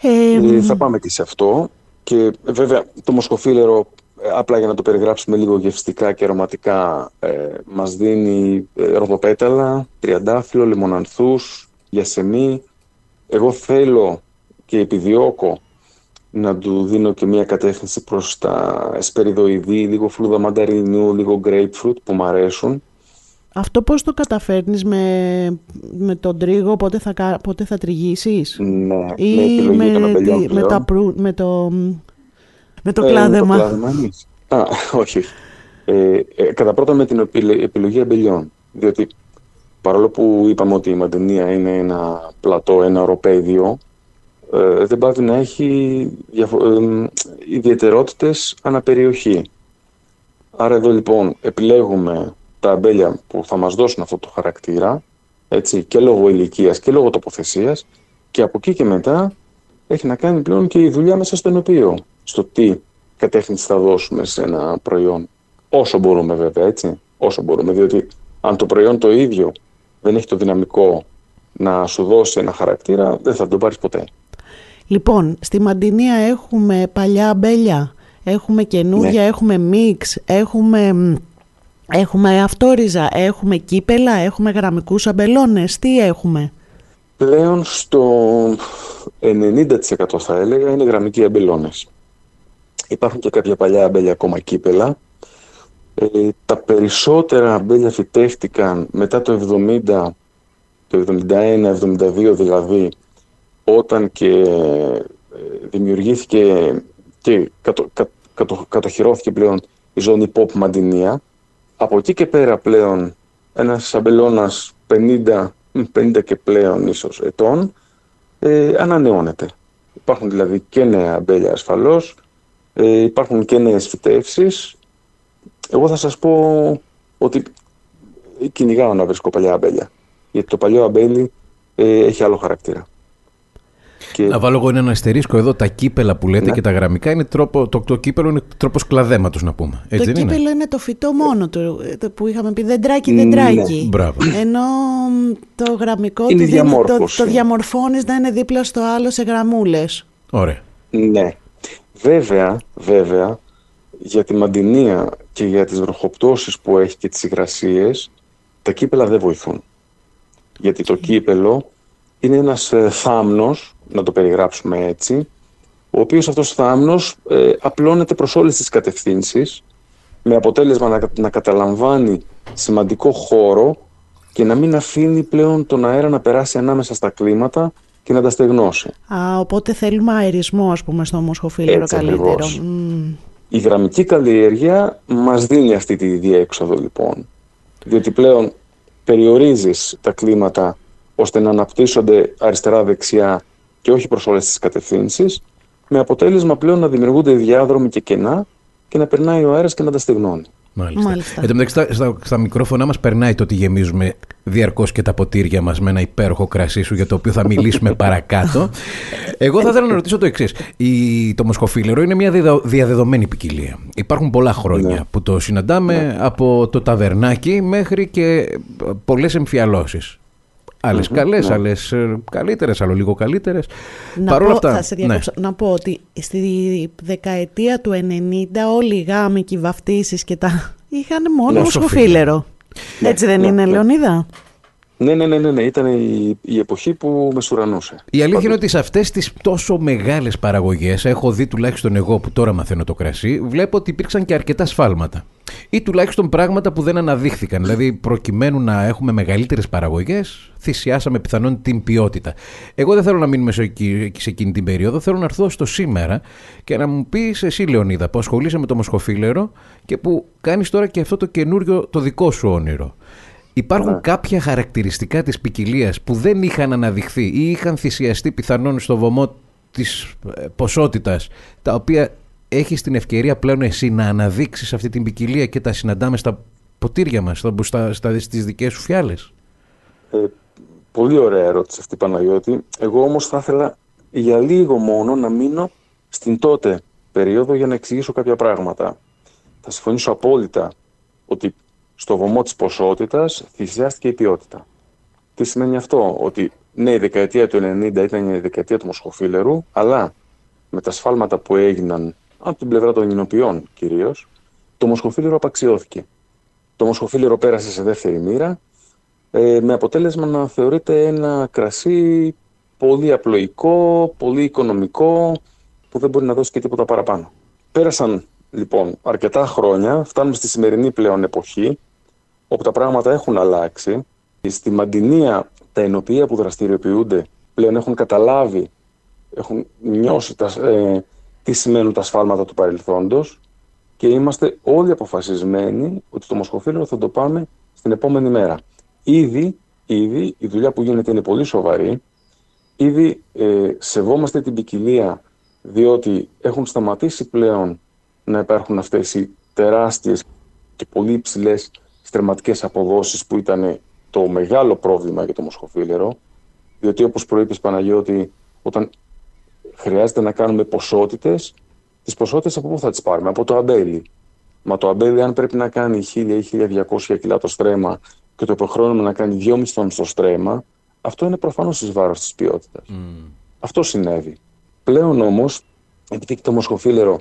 Ε, θα πάμε και σε αυτό. Και βέβαια το μοσχοφίλερο, ε, απλά για να το περιγράψουμε λίγο γευστικά και αρωματικά, ε, μας δίνει ε, ροδοπέταλα, τριαντάφυλλο, λιμονανθούς, γιασεμί. Εγώ θέλω και επιδιώκω να του δίνω και μια κατεύθυνση προς τα εσπεριδοειδή, λίγο φλούδα μανταρινού, λίγο grapefruit που μου αρέσουν. Αυτό πώς το καταφέρνεις με, με τον τρίγο, πότε θα, πότε θα τριγύσεις; Ναι, ή με, με, με, τα, με το, με το ε, κλάδεμα. Με το Α, όχι. Ε, ε, κατά πρώτα με την επιλογή αμπελιών. Διότι παρόλο που είπαμε ότι η Μαντενία είναι ένα πλατό, ένα οροπέδιο, ε, δεν πάει να έχει διαφο- ε, ιδιαιτερότητες αναπεριοχή. Άρα εδώ λοιπόν επιλέγουμε τα αμπέλια που θα μας δώσουν αυτό το χαρακτήρα, έτσι, και λόγω ηλικίας και λόγω τοποθεσίας και από εκεί και μετά έχει να κάνει πλέον και η δουλειά μέσα στο ενωπίο, στο τι κατεύθυνση θα δώσουμε σε ένα προϊόν. Όσο μπορούμε βέβαια, έτσι, όσο μπορούμε, διότι αν το προϊόν το ίδιο δεν έχει το δυναμικό να σου δώσει ένα χαρακτήρα, δεν θα το πάρεις ποτέ. Λοιπόν, στη Μαντινία έχουμε παλιά αμπέλια, έχουμε καινούργια, ναι. έχουμε μίξ, έχουμε, έχουμε αυτόριζα, έχουμε κύπελα, έχουμε γραμμικούς αμπελώνες. Τι έχουμε; Πλέον στο 90% θα έλεγα είναι γραμμικοί αμπελώνες. Υπάρχουν και κάποια παλιά αμπέλια ακόμα κύπελα. Ε, τα περισσότερα αμπέλια φυτεύτηκαν μετά το 70, το 71-72 δηλαδή, όταν και ε, δημιουργήθηκε και κατο, κατο, κατοχυρώθηκε πλέον η ζώνη pop Μαντινία. Από εκεί και πέρα πλέον ένας αμπελώνας 50, 50 και πλέον ίσως ετών ε, ανανεώνεται. Υπάρχουν δηλαδή και νέα αμπέλια ασφαλώς, ε, υπάρχουν και νέες φυτεύσεις. Εγώ θα σας πω ότι κυνηγάω να βρίσκω παλιά αμπέλια. Γιατί το παλιό αμπέλι ε, έχει άλλο χαρακτήρα. Και... Να βάλω εγώ ένα αστερίσκο εδώ. Τα κύπελα που λέτε ναι. και τα γραμμικά είναι τρόπο, το, το κύπελο είναι τρόπος κλαδέματος, να πούμε. Έτσι το κύπελο είναι; το φυτό μόνο του που είχαμε πει δεντράκι, δεντράκι. Ναι. Ενώ το γραμμικό είναι του το, το διαμορφώνεις να είναι δίπλα στο άλλο σε γραμμούλες. Ωραία. Ναι. Βέβαια, βέβαια, για τη μαντινία και για τις βροχοπτώσεις που έχει και τις υγρασίες, τα κύπελα δεν βοηθούν. Γιατί το κύπελο είναι ένας ε, θάμνος, να το περιγράψουμε έτσι, ο οποίος αυτός ο θάμνος ε, απλώνεται προς όλες τις κατευθύνσεις, με αποτέλεσμα να, να καταλαμβάνει σημαντικό χώρο και να μην αφήνει πλέον τον αέρα να περάσει ανάμεσα στα κλίματα και να τα στεγνώσει. Α, οπότε θέλουμε αερισμό, ας πούμε, στο μοσχοφίλερο καλύτερο. Η γραμμική καλλιέργεια μας δίνει αυτή τη διέξοδο, λοιπόν. Διότι πλέον περιορίζεις τα κλίματα ώστε να αναπτύσσονται αριστερά-δεξιά και όχι προς όλες τις κατευθύνσεις, με αποτέλεσμα πλέον να δημιουργούνται διάδρομοι και κενά και να περνάει ο αέρας και να τα στεγνώνει. Μάλιστα. Μάλιστα. Εν τω μεταξύ, στα, στα, στα μικρόφωνά μας περνάει το ότι γεμίζουμε διαρκώς και τα ποτήρια μας με ένα υπέροχο κρασί σου για το οποίο θα μιλήσουμε παρακάτω. Εγώ θα ήθελα να ρωτήσω το εξής. Το μοσχοφίλερο είναι μια διαδεδομένη ποικιλία. Υπάρχουν πολλά χρόνια ναι. που το συναντάμε ναι. από το ταβερνάκι μέχρι και πολλές εμφιαλώσεις. Άλλες mm-hmm, καλές, ναι. άλλες καλύτερες, άλλο λίγο καλύτερες. Να, πω, αυτά, θα σε ναι. να πω ότι στη δεκαετία του 90 όλοι οι γάμοι και οι βαφτίσεις και τα. είχαν μόνο ναι, σκοφίλερο. Ναι, Έτσι δεν ναι, είναι, ναι. Λεωνίδα; Ναι, ναι, ναι, ναι, ναι. ήταν η, η εποχή που με σουρανούσε. Η αλήθεια είναι ότι σε αυτές τις τόσο μεγάλες παραγωγές, έχω δει τουλάχιστον εγώ που τώρα μαθαίνω το κρασί, βλέπω ότι υπήρξαν και αρκετά σφάλματα. Ή τουλάχιστον πράγματα που δεν αναδείχθηκαν. Δηλαδή, προκειμένου να έχουμε μεγαλύτερες παραγωγές, θυσιάσαμε πιθανόν την ποιότητα. Εγώ δεν θέλω να μείνουμε σε, σε εκείνη την περίοδο. Θέλω να έρθω στο σήμερα και να μου πεις εσύ, Λεωνίδα, που ασχολείσαι με το Μοσχοφίλερο και που κάνεις τώρα και αυτό το καινούριο το δικό σου όνειρο. Υπάρχουν ναι. κάποια χαρακτηριστικά της ποικιλία που δεν είχαν αναδειχθεί ή είχαν θυσιαστεί πιθανόν στο βωμό της ε, ποσότητας, τα οποία έχεις την ευκαιρία πλέον εσύ να αναδείξεις αυτή την ποικιλία και τα συναντάμε στα ποτήρια μας, στα, στα, στις δικές σου φιάλες; Ε, πολύ ωραία ερώτηση αυτή Παναγιώτη. Εγώ όμως θα ήθελα για λίγο μόνο να μείνω στην τότε περίοδο για να εξηγήσω κάποια πράγματα. Θα συμφωνήσω απόλυτα ότι στο βωμό της ποσότητας θυσιάστηκε η ποιότητα. Τι σημαίνει αυτό, ότι ναι, η δεκαετία του 90 ήταν η δεκαετία του Μοσχοφίλερου, αλλά με τα σφάλματα που έγιναν από την πλευρά των Ινοποιών κυρίως, το Μοσχοφίλερο απαξιώθηκε. Το Μοσχοφίλερο πέρασε σε δεύτερη μοίρα, ε, με αποτέλεσμα να θεωρείται ένα κρασί πολύ απλοϊκό, πολύ οικονομικό, που δεν μπορεί να δώσει και τίποτα παραπάνω. Πέρασαν λοιπόν αρκετά χρόνια, φτάνουμε στη σημερινή πλέον εποχή, όπου τα πράγματα έχουν αλλάξει. Στη Μαντινία τα ενοποιεία που δραστηριοποιούνται πλέον έχουν καταλάβει, έχουν νιώσει τα, ε, τι σημαίνουν τα σφάλματα του παρελθόντος και είμαστε όλοι αποφασισμένοι ότι το Μοσχοφίλερο θα το πάμε στην επόμενη μέρα. Ήδη, ήδη η δουλειά που γίνεται είναι πολύ σοβαρή. Ήδη ε, σεβόμαστε την ποικιλία διότι έχουν σταματήσει πλέον να υπάρχουν αυτές οι τεράστιες και πολύ υψηλές στρεματικές αποδόσεις που ήταν το μεγάλο πρόβλημα για το μοσχοφίλερο, διότι όπως προείπες Παναγιώτη, όταν χρειάζεται να κάνουμε ποσότητες, τις ποσότητες από πού θα τις πάρουμε, από το αμπέλι. Μα το αμπέλι αν πρέπει να κάνει 1000 ή 1200 κιλά το στρέμμα και το υποχρεώνουμε να κάνει 2,5 τόνους στο στρέμμα, αυτό είναι προφανώς εις βάρος της ποιότητας. Mm. Αυτό συνέβη. Πλέον όμως, επειδή το μοσχοφίλερο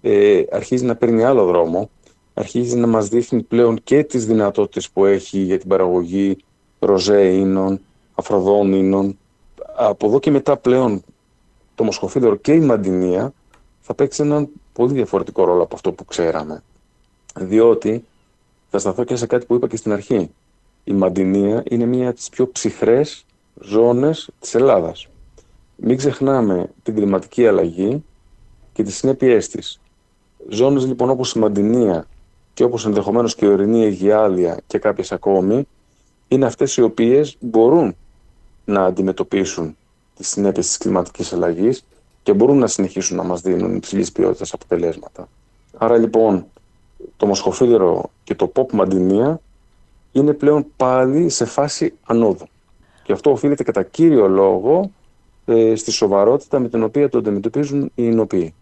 ε, αρχίζει να παίρνει άλλο δρόμο, αρχίζει να μας δείχνει πλέον και τις δυνατότητες που έχει για την παραγωγή ροζέ ίνων, αφροδών ίνων. Από εδώ και μετά πλέον το μοσχοφίλερο και η μαντινία θα παίξει έναν πολύ διαφορετικό ρόλο από αυτό που ξέραμε. Διότι θα σταθώ και σε κάτι που είπα και στην αρχή. Η μαντινία είναι μία από τις πιο ψυχρές ζώνες της Ελλάδας. Μην ξεχνάμε την κλιματική αλλαγή και τις συνέπειές της. Ζώνες λοιπόν όπως η Μαντινία και όπως ενδεχομένως και η ορεινή Αιγιάλια και κάποιες ακόμη είναι αυτές οι οποίες μπορούν να αντιμετωπίσουν τις συνέπειες της κλιματικής αλλαγής και μπορούν να συνεχίσουν να μας δίνουν υψηλής ποιότητας αποτελέσματα. Άρα λοιπόν το Μοσχοφίλερο και το Pop Μαντινία είναι πλέον πάλι σε φάση ανόδου. Και αυτό οφείλεται κατά κύριο λόγο ε, στη σοβαρότητα με την οποία το αντιμετωπίζουν οι εινοποιοί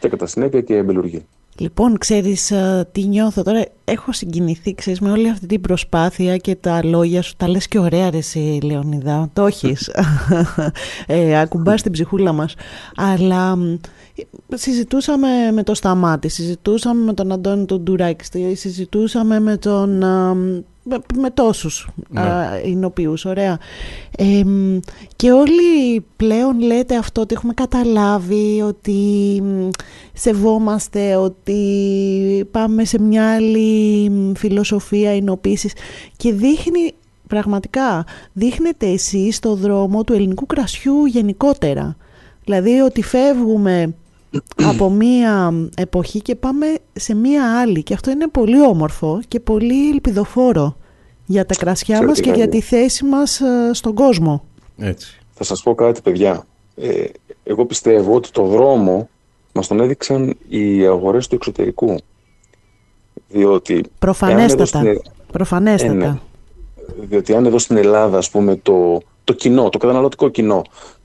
και κατά συνέπεια και οι εμπελουργοί. Λοιπόν, ξέρεις ε, τι νιώθω τώρα. Έχω συγκινηθεί, ξέρεις, με όλη αυτή την προσπάθεια και τα λόγια σου. Τα λες και ωραία ρε εσύ, Λεωνίδα. Το έχεις. ε, ακουμπάς την ψυχούλα μας. Αλλά συζητούσαμε με το Σταμάτη, συζητούσαμε με τον Αντώνη τον Ντουράκη, συζητούσαμε με τον με τόσους ναι. εινοποιούς, ωραία. και όλοι πλέον λέτε αυτό ότι έχουμε καταλάβει, ότι σεβόμαστε, ότι πάμε σε μια άλλη φιλοσοφία εινοποίησης και δείχνει πραγματικά, δείχνετε εσείς στο δρόμο του ελληνικού κρασιού γενικότερα. Δηλαδή ότι φεύγουμε από μία εποχή και πάμε σε μία άλλη. Και αυτό είναι πολύ όμορφο και πολύ ελπιδοφόρο για τα κρασιά μας και για τη θέση μας ε, στον κόσμο. Έτσι. Θα σας πω κάτι παιδιά. Ε, εγώ πιστεύω ότι το δρόμο μας τον έδειξαν οι αγορές του εξωτερικού. Διότι... Προφανέστατα. Στην... Προφανέστατα. Ε, ναι. Διότι αν εδώ στην Ελλάδα, ας πούμε, το, το κοινό, το καταναλωτικό κοινό,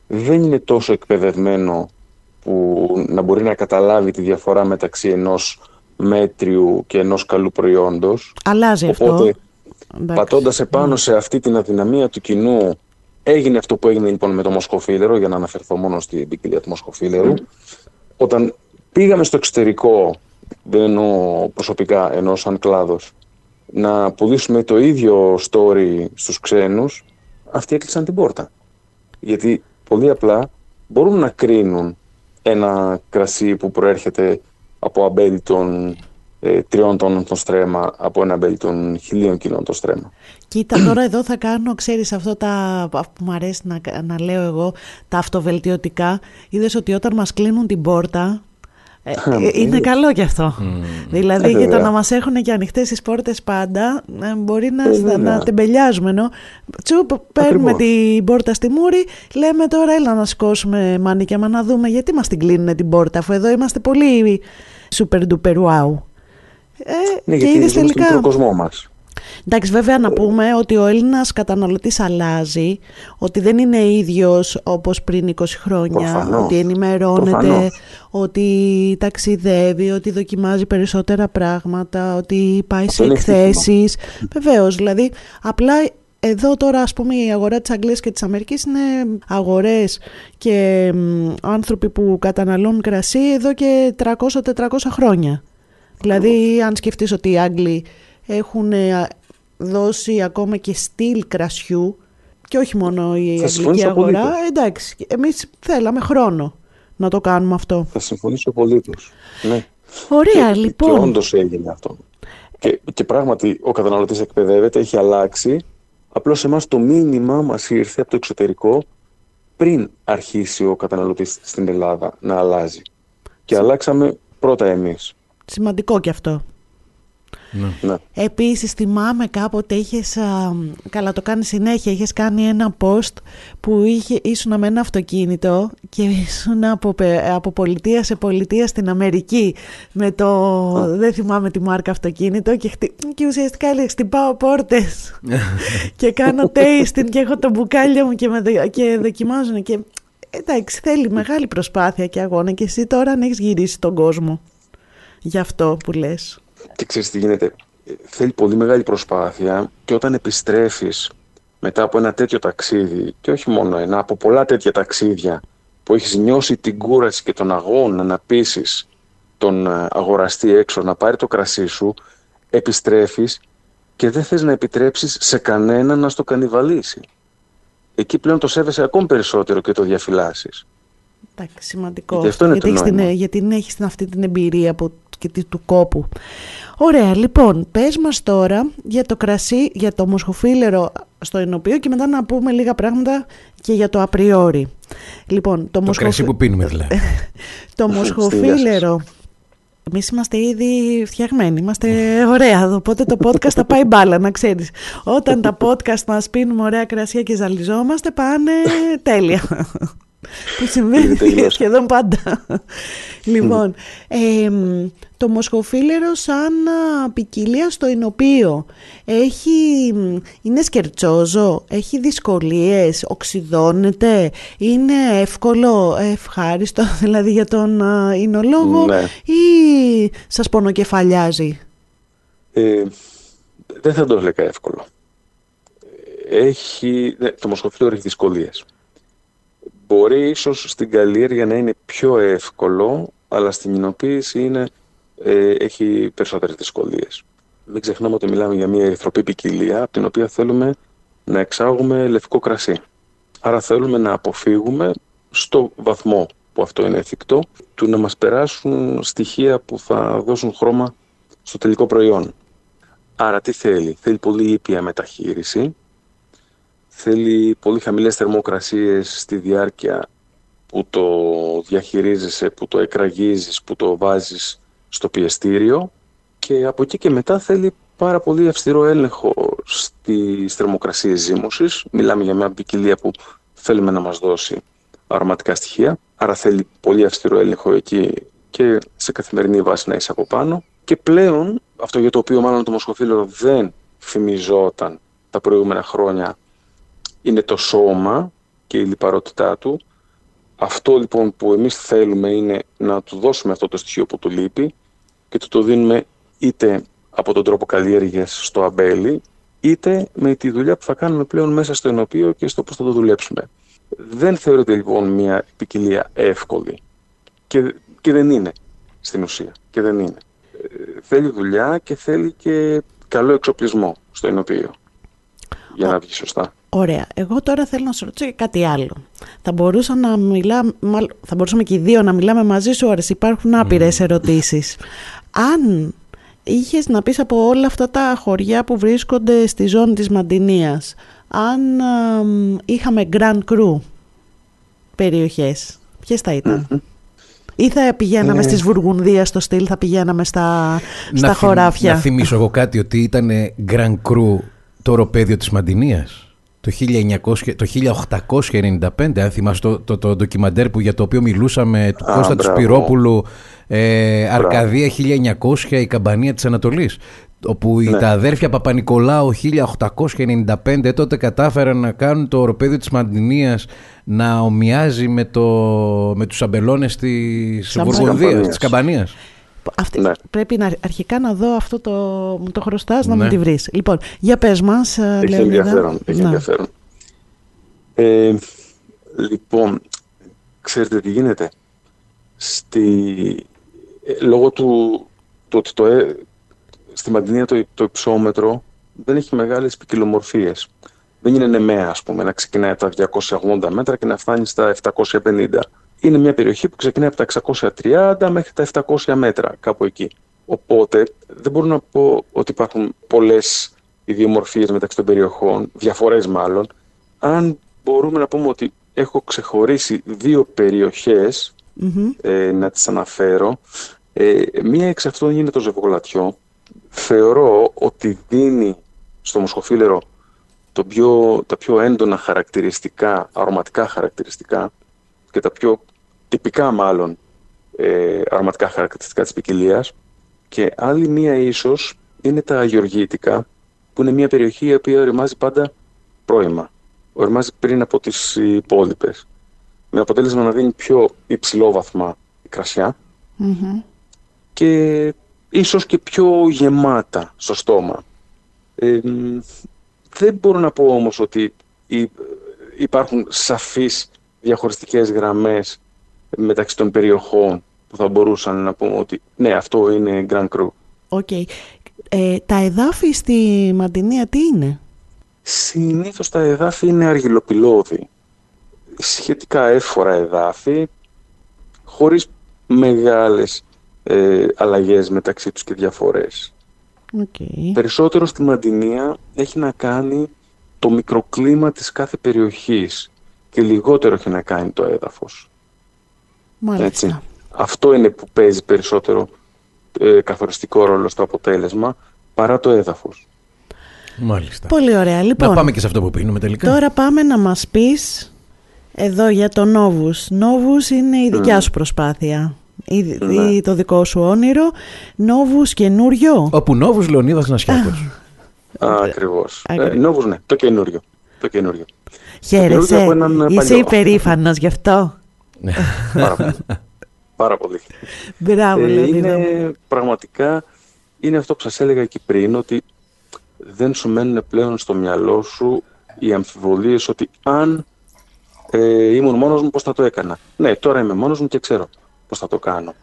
δεν είναι τόσο εκπαιδευμένο που να μπορεί να καταλάβει τη διαφορά μεταξύ ενός μέτριου και ενός καλού προϊόντος. Αλλάζει Οπότε, αυτό. Πατώντας επάνω σε αυτή την αδυναμία του κοινού έγινε αυτό που έγινε λοιπόν με το Μοσχοφίλερο, για να αναφερθώ μόνο στην ποικιλία του Μοσχοφίλερου. Όταν πήγαμε στο εξωτερικό, δεν εννοώ προσωπικά, εννοώ σαν κλάδος, να πουλήσουμε το ίδιο story στους ξένους, αυτοί έκλεισαν την πόρτα. Γιατί πολύ απλά μπορούν να κρίνουν ένα κρασί που προέρχεται από αμπέλι των ε, τριών τόνων των στρέμμα από ένα αμπέλι των χιλίων κοινών το στρέμμα. Κοίτα, τώρα εδώ θα κάνω, ξέρεις αυτό τα, που μου αρέσει να, να λέω εγώ, τα αυτοβελτιωτικά. Είδες ότι όταν μας κλείνουν την πόρτα, ε, ε, είναι καλό κι αυτό. Δηλαδή για το να μας έχουν και ανοιχτές τις πόρτες πάντα ε, μπορεί να, να τεμπελιάζουμε. Ενώ τσουπ, παίρνουμε την πόρτα στη μούρη, λέμε τώρα έλα να σηκώσουμε μάνικια μα να δούμε γιατί μας την κλείνουν την πόρτα αφού εδώ είμαστε πολύ super duper wow. Ε, ναι, και γιατί τελικά... κόσμο μας. Εντάξει, βέβαια να πούμε ότι ο Έλληνας καταναλωτής αλλάζει, ότι δεν είναι ίδιος όπως πριν 20 χρόνια, Προφανώς. ότι ενημερώνεται, Προφανώς. ότι ταξιδεύει, ότι δοκιμάζει περισσότερα πράγματα, ότι πάει σε είναι εκθέσεις. Βεβαίως, δηλαδή, απλά εδώ τώρα ας πούμε η αγορά της Αγγλίας και της Αμερικής είναι αγορές και μ, άνθρωποι που καταναλώνουν κρασί εδώ και 300-400 χρόνια. Δηλαδή αν σκεφτείς ότι οι Άγγλοι έχουν ε, δώσει ακόμα και στυλ κρασιού και όχι μόνο η Θα αγγλική συμφωνήσω αγορά, απολύτως. εντάξει, εμείς θέλαμε χρόνο να το κάνουμε αυτό. Θα συμφωνήσω απολύτως. Ναι. Ωραία, Και λοιπόν. όντως έγινε αυτό. Και, και πράγματι ο καταναλωτής εκπαιδεύεται, έχει αλλάξει. Απλώς εμάς το μήνυμα μας ήρθε από το εξωτερικό πριν αρχίσει ο καταναλωτής στην Ελλάδα να αλλάζει. Και αλλάξαμε πρώτα εμείς. Σημαντικό και αυτό. Ναι. Επίσης θυμάμαι κάποτε είχες, α, καλά το κάνεις συνέχεια, είχες κάνει ένα post που είχε, ήσουν με ένα αυτοκίνητο και ήσουν από, πε- από πολιτεία σε πολιτεία στην Αμερική με το, δεν θυμάμαι τη μάρκα αυτοκίνητο και, χτυ, και ουσιαστικά έλεγες χτυπάω πόρτες και κάνω tasting και έχω τα μπουκάλια μου και, με, δο- και δοκιμάζουν και εντάξει θέλει μεγάλη προσπάθεια και αγώνα και εσύ τώρα αν έχεις γυρίσει τον κόσμο για αυτό που λες. Και ξέρεις τι γίνεται. Ε, Θέλει πολύ μεγάλη προσπάθεια και όταν επιστρέφεις μετά από ένα τέτοιο ταξίδι και όχι μόνο ένα, από πολλά τέτοια ταξίδια που έχεις νιώσει την κούραση και τον αγώνα να πείσεις τον ε, αγοραστή έξω να πάρει το κρασί σου, επιστρέφεις και δεν θες να επιτρέψεις σε κανένα να στο κανιβαλίσει. Εκεί πλέον το σέβεσαι ακόμη περισσότερο και το διαφυλάσσεις. Εντάξει, σημαντικό. Γιατί αυτό είναι γιατί το έχεις την, νόημα. γιατί την έχεις την- αυτή την εμπειρία από, και τη- του κόπου. Ωραία, λοιπόν, πες μας τώρα για το κρασί, για το μοσχοφίλερο στο ενωπείο και μετά να πούμε λίγα πράγματα και για το απριόρι. Λοιπόν, το, Το μοσχοφι- κρασί που πίνουμε δηλαδή. το Στη δουλειά μοσχοφίλερο. Εμείς είμαστε ήδη φτιαγμένοι, είμαστε ωραία εδώ. Οπότε το podcast θα πάει μπάλα, να ξέρεις. Όταν τα podcast μας πίνουμε ωραία κρασιά και ζαλιζόμαστε, πάνε τέλεια. Που συμβαίνει Ήδη τελειώσαμε. σχεδόν πάντα. λοιπόν, εμ, το μοσχοφίλερο σαν α, ποικιλία στο εινοποιείο έχει, μ, είναι σκερτσόζο, έχει δυσκολίες, οξυδώνεται, είναι εύκολο, ευχάριστο δηλαδή για τον α, εινολόγο Ναι. ή σας πονοκεφαλιάζει; Ε, δεν θα το έλεγα εύκολο. Έχει, ναι, το μοσχοφίλερο έχει δυσκολίες. Μπορεί ίσως στην καλλιέργεια να είναι πιο εύκολο, αλλά στην κοινοποίηση είναι, ε, έχει περισσότερες δυσκολίες. Μην ξεχνάμε ότι μιλάμε για μια ερυθροπή ποικιλία, από την οποία θέλουμε να εξάγουμε λευκό κρασί. Άρα θέλουμε να αποφύγουμε στο βαθμό που αυτό είναι εφικτό, του να μας περάσουν στοιχεία που θα δώσουν χρώμα στο τελικό προϊόν. Άρα τι θέλει; Θέλει πολύ ήπια μεταχείριση, θέλει πολύ χαμηλές θερμοκρασίες στη διάρκεια που το διαχειρίζεσαι, που το εκραγίζεις, που το βάζεις στο πιεστήριο και από εκεί και μετά θέλει πάρα πολύ αυστηρό έλεγχο στις θερμοκρασίες ζύμωσης. Μιλάμε για μια ποικιλία που θέλουμε να μας δώσει αρωματικά στοιχεία, άρα θέλει πολύ αυστηρό έλεγχο εκεί και σε καθημερινή βάση να είσαι από πάνω. Και πλέον, αυτό για το οποίο μάλλον το μοσχοφίλερο δεν φημιζόταν τα προηγούμενα χρόνια, είναι το σώμα και η λιπαρότητά του. Αυτό λοιπόν που εμείς θέλουμε είναι να του δώσουμε αυτό το στοιχείο που του λείπει και του το δίνουμε είτε από τον τρόπο καλλιέργειας στο αμπέλι, είτε με τη δουλειά που θα κάνουμε πλέον μέσα στο ενωπείο και στο πώς θα το δουλέψουμε. Δεν θεωρείται λοιπόν μια ποικιλία εύκολη και, και δεν είναι στην ουσία και δεν είναι. Ε, θέλει δουλειά και θέλει και καλό εξοπλισμό στο ενωπείο για να βγει σωστά. Ωραία. Εγώ τώρα θέλω να σου ρωτήσω και κάτι άλλο. Θα, μπορούσα να μιλά, μάλλον, θα μπορούσαμε και οι δύο να μιλάμε μαζί σου ώρες. Υπάρχουν άπειρες ερωτήσεις. Αν είχες να πεις από όλα αυτά τα χωριά που βρίσκονται στη ζώνη της Μαντινίας, αν α, μ, είχαμε Grand Cru περιοχές, ποιες θα ήταν; Ή θα πηγαίναμε Ε. στις Βουργουνδίας στο στυλ, θα πηγαίναμε στα, στα να, θυμ- χωράφια; να θυμίσω εγώ κάτι ότι ήταν Grand Cru το οροπέδιο της Μαντινίας. Το, 1900, το 1895, αν θυμάσαι το, το, το ντοκιμαντέρ που, για το οποίο μιλούσαμε του Α, Κώστα του μπράβο. Σπυρόπουλου, ε, Αρκαδία 1900, η καμπανία της Ανατολής. όπου Ναι. τα αδέρφια Παπα-Νικολάου 1895 τότε κατάφεραν να κάνουν το οροπέδιο της Μαντινίας να ομοιάζει με, το, με τους αμπελώνες της Σαμπανίας. Βουργονδίας, της Καμπανίας. Αυτή, Ναι. Πρέπει να, αρχικά να δω αυτό το. Μου το χρωστάς να Ναι. μου τη βρεις. Λοιπόν, για πες μας, Έχει Λεωνίδα. ενδιαφέρον. Έχει Να. ενδιαφέρον. Ε, λοιπόν, ξέρετε τι γίνεται. Στη, ε, λόγω του, του ότι το, ε, στη Μαντινία το, το υψόμετρο δεν έχει μεγάλες ποικιλομορφίες. Δεν είναι νεμαία, ας πούμε, να ξεκινάει από τα 280 μέτρα και να φτάνει στα 750. Είναι μια περιοχή που ξεκινάει από τα 630 μέχρι τα 700 μέτρα, κάπου εκεί. Οπότε δεν μπορώ να πω ότι υπάρχουν πολλές ιδιομορφίες μεταξύ των περιοχών, διαφορές μάλλον. Αν μπορούμε να πούμε ότι έχω ξεχωρίσει δύο περιοχές Μμμ. ε, να τις αναφέρω. Ε, μία εξ αυτών είναι το ζευγολατιό. Θεωρώ ότι δίνει στο μοσχοφίλερο το πιο, τα πιο έντονα χαρακτηριστικά, αρωματικά χαρακτηριστικά και τα πιο τυπικά μάλλον ε, αρωματικά χαρακτηριστικά της ποικιλία. Και άλλη μία ίσως είναι τα αγιοργήτικα, που είναι μια περιοχή η οποία οριμάζει πάντα πρώιμα. Οριμάζει πριν από τις υπόλοιπες με αποτέλεσμα να δίνει πιο υψηλόβαθμα κρασιά Μμμ. Και ίσως και πιο γεμάτα στο στόμα. Ε, μ, δεν μπορώ να πω όμως ότι υ- υπάρχουν σαφείς διαχωριστικές γραμμές μεταξύ των περιοχών που θα μπορούσαν να πούμε ότι ναι αυτό είναι Grand Cru. OK. Ε, τα εδάφη στη Μαντινία τι είναι; Συνήθως τα εδάφη είναι αργιλοπηλώδη. Σχετικά εύφορα εδάφη, χωρίς μεγάλες ε, αλλαγές μεταξύ τους και διαφορές. Οκ. Περισσότερο στη Μαντινία έχει να κάνει το μικροκλίμα της κάθε περιοχής και λιγότερο έχει να κάνει το έδαφος. Μάλιστα. Έτσι. Αυτό είναι που παίζει περισσότερο ε, καθοριστικό ρόλο στο αποτέλεσμα παρά το έδαφος. Μάλιστα. Πολύ ωραία. Λοιπόν, Να πάμε και σε αυτό που πίνουμε τελικά. τώρα πάμε να μας πεις εδώ για το Νόβους. Νόβους είναι η δικιά σου προσπάθεια. Η, Ναι. η- το δικό σου όνειρο. Νόβους καινούριο. Όπου Νόβους Λεωνίδας Νασιάκος. Α, ακριβώς. Ε, Ακριβώς. Νόβους, ναι, το καινούριο. Το καινούριο. Χαίρεσαι. καινούριο από έναν, ε, Είσαι παλιό. υπερήφανος γι' αυτό. Πάρα πολύ. Πάρα πολύ. Μπράβο, Ε, Λεωνίδα μου. είναι πραγματικά είναι αυτό που σας έλεγα εκεί πριν ότι δεν σου μένουν πλέον στο μυαλό σου οι αμφιβολίες ότι αν ε, ήμουν μόνος μου πώς θα το έκανα. Ναι, τώρα είμαι μόνος μου και ξέρω πώς θα το κάνω.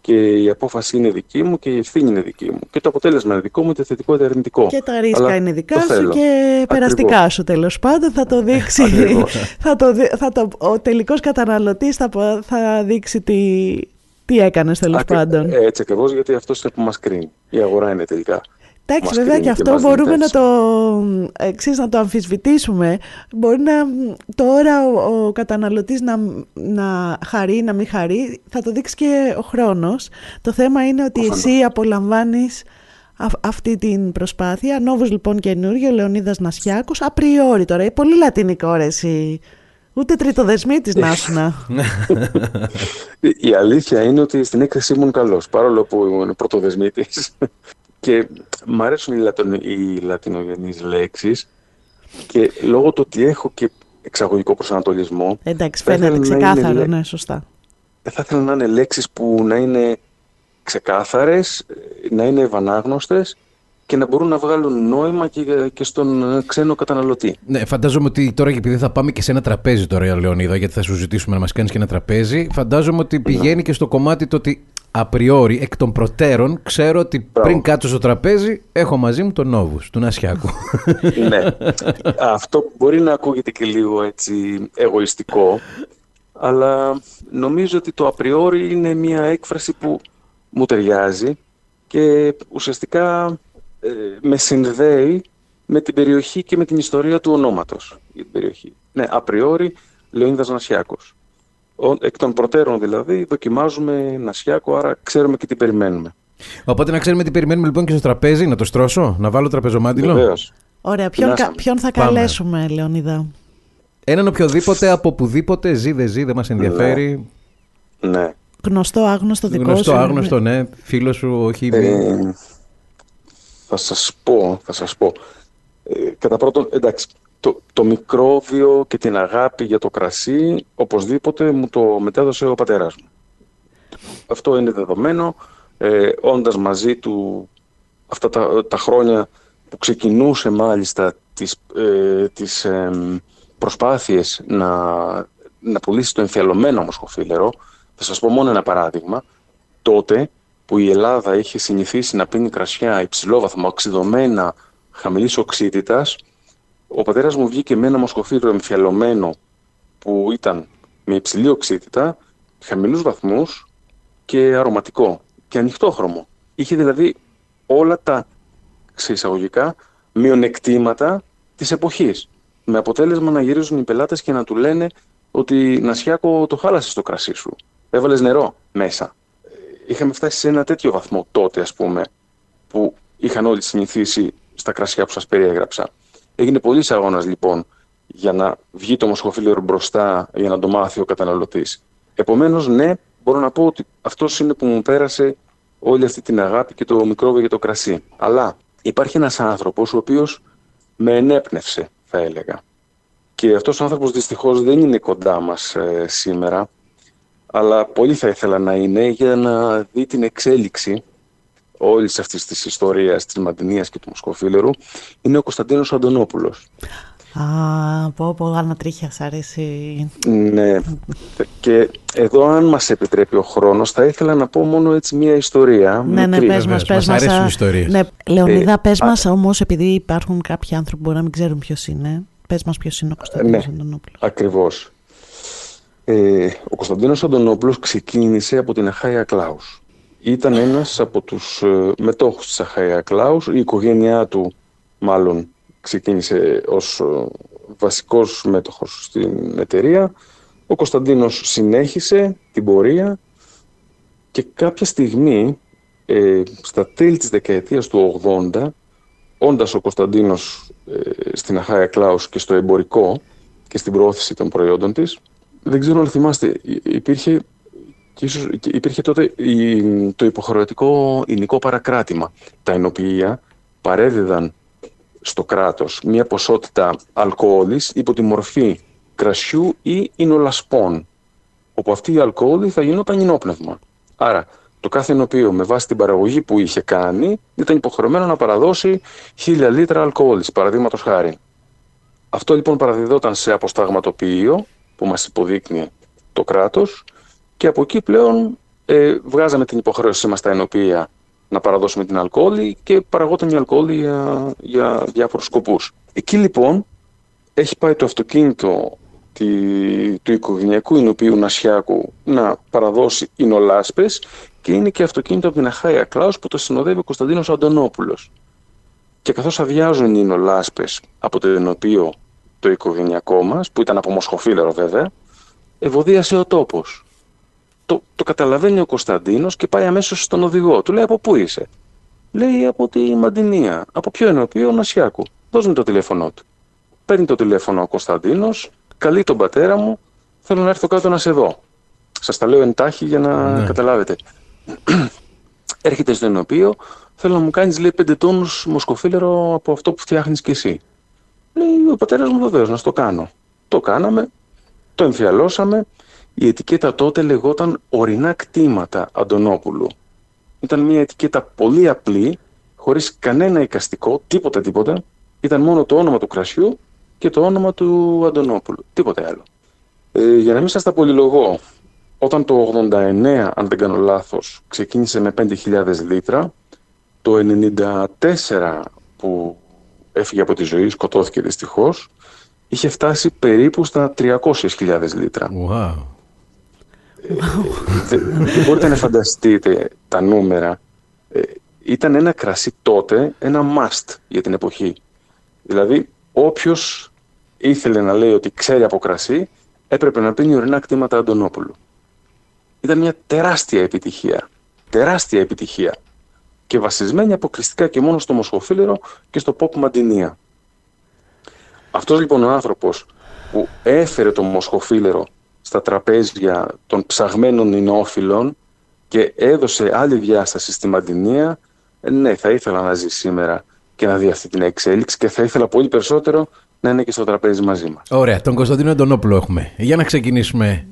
Και η απόφαση είναι δική μου και η ευθύνη είναι δική μου. Και το αποτέλεσμα είναι δικό μου, είτε θετικό είτε αρνητικό. Και τα ρίσκα Αλλά είναι το δικά σου θέλω. και περαστικά Ακριβώς. σου τέλος πάντων θα το δείξει. Ακριβώς. θα το, δει- θα το, ο τελικός καταναλωτής θα, πο- θα δείξει τι, τι έκανες τέλος Ακρι- πάντων. Έτσι ακριβώς γιατί αυτό είναι που μας κρίνει. Η αγορά είναι τελικά. Εντάξει, μας βέβαια κρίνει και και αυτό μας μπορούμε να δίνει το, εξής, να το αμφισβητήσουμε. Μπορεί να τώρα ο, ο καταναλωτής να, να χαρεί, να μην χαρεί, θα το δείξει και ο χρόνος. Το θέμα είναι ότι Προφανώς. εσύ απολαμβάνεις αυ- αυτή την προσπάθεια. Νόβος λοιπόν καινούριο, Λεωνίδας Νασιάκος, απριόρι τώρα, ε, πολύ λατινικό ρε εσύ. Ούτε τριτοδεσμίτης να σου να. Η- Η αλήθεια είναι ότι στην έκθεση ήμουν καλός, παρόλο που ήμουν πρωτοδεσμίτης. Και μ' αρέσουν οι, λατων, οι λατινογενείς λέξεις και λόγω του ότι έχω και εξαγωγικό προσανατολισμό, Εντάξει, Θα ήθελα φαίνεται να είναι ξεκάθαρο, λέ- ναι, σωστά. θα ήθελα να είναι λέξεις που να είναι ξεκάθαρες, να είναι ευανάγνωστες και να μπορούν να βγάλουν νόημα και, και στον ε, ξένο καταναλωτή. Ναι, φαντάζομαι ότι τώρα επειδή θα πάμε και σε ένα τραπέζι τώρα, Λεωνίδα, γιατί θα σου ζητήσουμε να μας κάνεις και ένα τραπέζι, φαντάζομαι ότι πηγαίνει και στο κομμάτι το ότι απριόρι, εκ των προτέρων, ξέρω ότι πριν κάτσω στο τραπέζι έχω μαζί μου τον Νόβους, του Νασιάκου. ναι. Αυτό μπορεί να ακούγεται και λίγο έτσι εγωιστικό, αλλά νομίζω ότι το απριόρι είναι μια έκφραση που μου ταιριάζει και ουσιαστικά ε, με συνδέει με την περιοχή και με την ιστορία του ονόματος για την περιοχή. Ναι, απριόρι Λεωνίδας Νασιάκος. Ο- Εκ των προτέρων δηλαδή δοκιμάζουμε Νασιάκο, άρα ξέρουμε και τι περιμένουμε. Οπότε να ξέρουμε τι περιμένουμε λοιπόν και στο τραπέζι, να το στρώσω, να βάλω τραπεζομάντιλο; Βεβαίως. Ωραία, ποιον, κα- Περάσαμε. ποιον θα Πάμε. καλέσουμε, Λεωνίδα; Έναν οποιοδήποτε από οπουδήποτε ζει, δεν ζει, δεν μας ενδιαφέρει. Ναι. Γνωστό, άγνωστο δικό Γνωστό, σου. άγνωστο, ναι. Φίλος σου, όχι. Ε, θα σας πω, θα σας πω. Ε, κατά πρώτον, εντάξει, το, το μικρόβιο και την αγάπη για το κρασί, οπωσδήποτε μου το μετέδωσε ο πατέρας μου. Αυτό είναι δεδομένο. Ε, όντας μαζί του αυτά τα, τα χρόνια που ξεκινούσε μάλιστα τις, ε, τις ε, προσπάθειες να, να πουλήσει το εμφιαλωμένο μοσχοφίλερο, θα σας πω μόνο ένα παράδειγμα, τότε που η Ελλάδα είχε συνηθίσει να πίνει κρασιά υψηλόβαθμα, οξυδωμένα, χαμηλής οξύτητας, ο πατέρας μου βγήκε με ένα μοσχοφίλερο εμφιαλωμένο που ήταν με υψηλή οξύτητα, χαμηλούς βαθμούς και αρωματικό και ανοιχτόχρωμο. Είχε δηλαδή όλα τα σε εισαγωγικά μειονεκτήματα της εποχής. Με αποτέλεσμα να γυρίζουν οι πελάτες και να του λένε ότι Νασιάκο το χάλασε το κρασί σου. Έβαλες νερό μέσα. Είχαμε φτάσει σε ένα τέτοιο βαθμό τότε ας πούμε που είχαν όλοι συνηθίσει στα κρασιά που σας περιέγραψα. Έγινε πολύ αγώνας λοιπόν για να βγει το μοσχοφίλερο μπροστά για να το μάθει ο καταναλωτής. Επομένως ναι, μπορώ να πω ότι αυτός είναι που μου πέρασε όλη αυτή την αγάπη και το μικρόβιο για το κρασί. Αλλά υπάρχει ένας άνθρωπος ο οποίος με ενέπνευσε, θα έλεγα. Και αυτός ο άνθρωπος δυστυχώς δεν είναι κοντά μας ε, σήμερα, αλλά πολύ θα ήθελα να είναι για να δει την εξέλιξη όλης αυτής της ιστορίας της Μαντινίας και του Μοσκοφίλερου είναι ο Κωνσταντίνος Αντωνόπουλος. Α, πω πω, ανατρίχια, σ' αρέσει. Ναι. και εδώ, αν μας επιτρέπει ο χρόνος, θα ήθελα να πω μόνο έτσι μία ιστορία. Ναι, ναι, πες μας, πες μας. αρέσουν οι ιστορίες. Ναι, Λεωνίδα, ε, πες μας όμως, επειδή υπάρχουν κάποιοι άνθρωποι που μπορεί να μην ξέρουν ποιος είναι, πες μας ποιος είναι ο Κωνσταντίνος ναι, Αντωνόπουλος. Ακριβώς. Ε, ο Κωνσταντίνος Αντωνόπουλος ξεκίνησε από την Αχάια Κλάους. Ήταν ένας από τους ε, μετόχους της Αχάια Κλάους. Η οικογένειά του μάλλον ξεκίνησε ως ε, βασικός μέτοχος στην εταιρεία. Ο Κωνσταντίνος συνέχισε την πορεία και κάποια στιγμή, ε, στα τέλη της δεκαετίας του 80, όντας ο Κωνσταντίνος ε, στην Αχάια Κλάους και στο εμπορικό και στην προώθηση των προϊόντων της, δεν ξέρω αν θυμάστε, υπήρχε, ίσως, υπήρχε τότε το υποχρεωτικό υλικό παρακράτημα. Τα ενοποιεία παρέδιδαν στο κράτος μια ποσότητα αλκοόλης υπό τη μορφή κρασιού ή ινολασπών, όπου αυτή η αλκοόλη θα γινόταν ενόπνευμα. Άρα, το κάθε ενωπείο με βάση την παραγωγή που είχε κάνει ήταν υποχρεωμένο να παραδώσει χίλια λίτρα αλκοόλης, παραδείγματος χάρη. Αυτό λοιπόν παραδιδόταν σε αποσταγματοποιείο που μας υποδείκνει το κράτος και από εκεί πλέον ε, βγάζαμε την υποχρέωσή μας στα ενωπεία να παραδώσουμε την αλκοόλη και παραγόταν η αλκοόλη για, για διάφορους σκοπούς. Εκεί λοιπόν έχει πάει το αυτοκίνητο τη, του οικογενειακού εινοποιού Νασιάκου να παραδώσει εινολάσπες και είναι και αυτοκίνητο από την Αχάια Κλάους που το συνοδεύει ο Κωνσταντίνος Αντωνόπουλος. Και καθώς αδειάζουν οι εινολάσπες από το ενωπείο το οικογενειακό μας, που ήταν από Μοσχοφίλερο βέβαια, ευωδίασε ο τόπος το, το καταλαβαίνει ο Κωνσταντίνος και πάει αμέσως στον οδηγό. Του λέει από πού είσαι; Λέει από τη Μαντινία. Από ποιο είναι ο Νασιάκου. Δώσ' μου το τηλέφωνό του. Παίρνει το τηλέφωνο ο Κωνσταντίνος, καλεί τον πατέρα μου, θέλω να έρθω κάτω να σε δω. Σας τα λέω εντάχει για να ναι. καταλάβετε. Έρχεται στο ενωπείο, θέλω να μου κάνεις λέει πέντε τόνους μοσκοφίλερο από αυτό που φτιάχνεις κι εσύ. Λέει ο πατέρας μου βεβαίως να στο κάνω. Το κάναμε, το εμφιαλώσαμε, η ετικέτα τότε λεγόταν ορεινά κτήματα Αντωνόπουλου. Ήταν μια ετικέτα πολύ απλή, χωρίς κανένα εικαστικό, τίποτα τίποτα. Ήταν μόνο το όνομα του κρασιού και το όνομα του Αντωνόπουλου. Τίποτε άλλο. Ε, για να μην σας τα πολυλογώ, όταν το 89, αν δεν κάνω λάθος, ξεκίνησε με 5.000 λίτρα, το 94 που έφυγε από τη ζωή, σκοτώθηκε δυστυχώς, είχε φτάσει περίπου στα 300.000 λίτρα. Wow δεν μπορείτε να φανταστείτε τα νούμερα. Ε, ήταν ένα κρασί τότε, ένα must για την εποχή. Δηλαδή, όποιος ήθελε να λέει ότι ξέρει από κρασί, έπρεπε να πίνει ορεινά κτήματα Αντωνόπουλου. Ήταν μια τεράστια επιτυχία. Τεράστια επιτυχία. Και βασισμένη αποκλειστικά και μόνο στο μοσχοφίλερο και στο pop μαντινία. Αυτός λοιπόν ο άνθρωπος που έφερε το μοσχοφίλερο στα τραπέζια των ψαγμένων ινόφιλων και έδωσε άλλη διάσταση στη Μαντινία ε, ναι, θα ήθελα να ζει σήμερα και να δει αυτή την εξέλιξη και θα ήθελα πολύ περισσότερο να είναι και στο τραπέζι μαζί μας. Ωραία, τον Κωνσταντίνο Αντωνόπουλο έχουμε. Για να ξεκινήσουμε.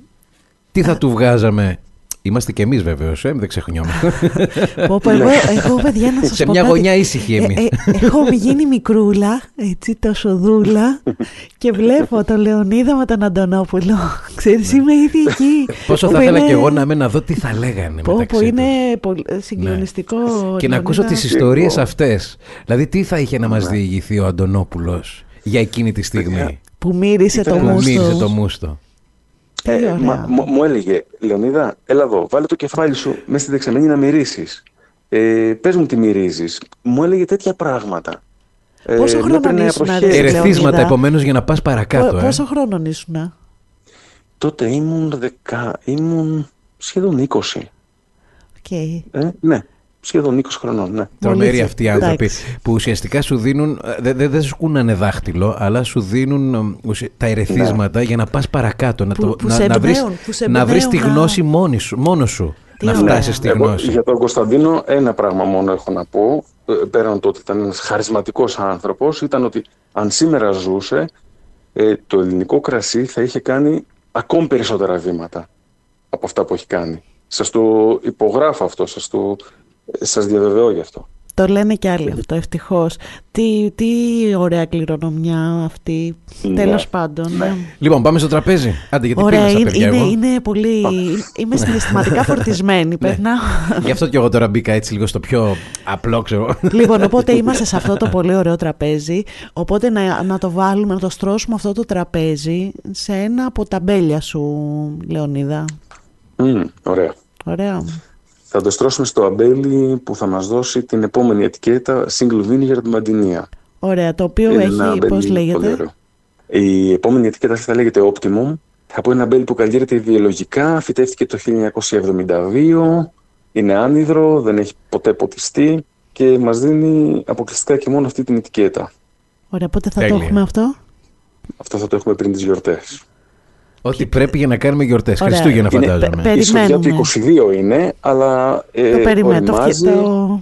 Τι θα του βγάζαμε. Είμαστε κι εμείς βεβαίως, ε, δεν ξεχνιόμαστε. Πω, πω, εγώ, εγώ, παιδιά, να σας Σε πω μια κάτι. γωνιά ήσυχοι εμείς. Ε, ε, έχω γίνει μικρούλα, έτσι, τόσο δούλα και βλέπω τον Λεωνίδα με τον Αντωνόπουλο. Ξέρεις, είμαι ήδη εκεί. Ναι. Πόσο θα Όπου ήθελα είναι- κι εγώ να με να δω τι θα λέγανε Πω, μεταξύ πω, τους. είναι πολύ- συγκλονιστικό. Και να Λεωνίδα. ακούσω τις ιστορίες αυτές. Δηλαδή τι θα είχε να μας διηγηθεί ο Αντωνόπουλος για εκείνη τη στιγμή; Που μύρισε το που μουστο. μύριζε το μουστο. Τι Ε, ωραία. μα- μου- μου έλεγε, Λεωνίδα, έλα εδώ, βάλε το κεφάλι σου μέσα στη δεξαμενή να μυρίσεις. Ε, πες μου τι μυρίζεις. Μου έλεγε τέτοια πράγματα. Ε, Πόσο με χρόνο έπαιρνε ήσουν, από ρε, χέρι. Λεωνίδα. Ερεθίσματα επομένως για να πας παρακάτω. Πο- ε. Πόσο χρόνο ήσουν. Τότε ήμουν, δεκα... ήμουν σχεδόν 20. Οκ. Ε, ναι, σχεδόν 20 χρονών, ναι. Τρομεροί Μόλις- αυτοί οι άνθρωποι εντάξει. που ουσιαστικά σου δίνουν, δεν δε, δεν σου κούνανε δάχτυλο, αλλά σου δίνουν ε, ουσια- τα ερεθίσματα για να πας παρακάτω, να, Που- το, που να, σε να, βρεις, εμπνέουν, που σε να βρεις τη εμπνέουν να- γνώση μόνη σου, μόνος σου, Τι να ωραία. φτάσεις στη Εγώ γνώση. για τον Κωνσταντίνο ένα πράγμα μόνο έχω να πω, ε, πέραν το ότι ήταν ένας χαρισματικός άνθρωπος, ήταν ότι αν σήμερα ζούσε, ε, το ελληνικό κρασί θα είχε κάνει ακόμη περισσότερα βήματα από αυτά που έχει κάνει. Σας το υπογράφω αυτό, σας, το, ε, σας διαβεβαιώ γι' αυτό. Το λένε και άλλοι αυτό, ευτυχώς. Τι, τι ωραία κληρονομιά αυτή. Ναι. Τέλος πάντων. ναι. Λοιπόν, πάμε στο τραπέζι. Άντε, γιατί Ωραία, πίνασα, είναι, παιδιά, είναι, εγώ. είναι πολύ. Είμαι συναισθηματικά φορτισμένη. Περνάω. Γι' αυτό και εγώ τώρα μπήκα έτσι λίγο στο πιο απλό, ξέρω. λοιπόν, οπότε είμαστε σε αυτό το πολύ ωραίο τραπέζι. Οπότε να, να το βάλουμε, να το στρώσουμε αυτό το τραπέζι σε ένα από τα μπέλια σου, Λεωνίδα. Μμ, ωραία. Ωραία. Θα το στρώσουμε στο αμπέλι που θα μας δώσει την επόμενη ετικέτα Single Vinegar Μαντινία. Ωραία, το οποίο Είναι ένα έχει, αμπέλι πώς πολύ λέγεται; ωραίο. Η επόμενη ετικέτα αυτή θα λέγεται Optimum. Από ένα αμπέλι που καλλιέργεται βιολογικά, φυτεύτηκε το 1972, είναι άνυδρο, δεν έχει ποτέ ποτιστεί και μας δίνει αποκλειστικά και μόνο αυτή την ετικέτα. Ωραία, πότε θα το Τέλεια. έχουμε αυτό; Αυτό θα το έχουμε πριν τις γιορτές. Ό,τι πρέπει για να κάνουμε γιορτές. Ωραία. Χριστούγεννα Είναι- φαντάζομαι. πε- Η σοδιά του Περιμένουμε. 22 είναι, αλλά ε, το περιμένω. Το, οριμάζει, φτιέ- το...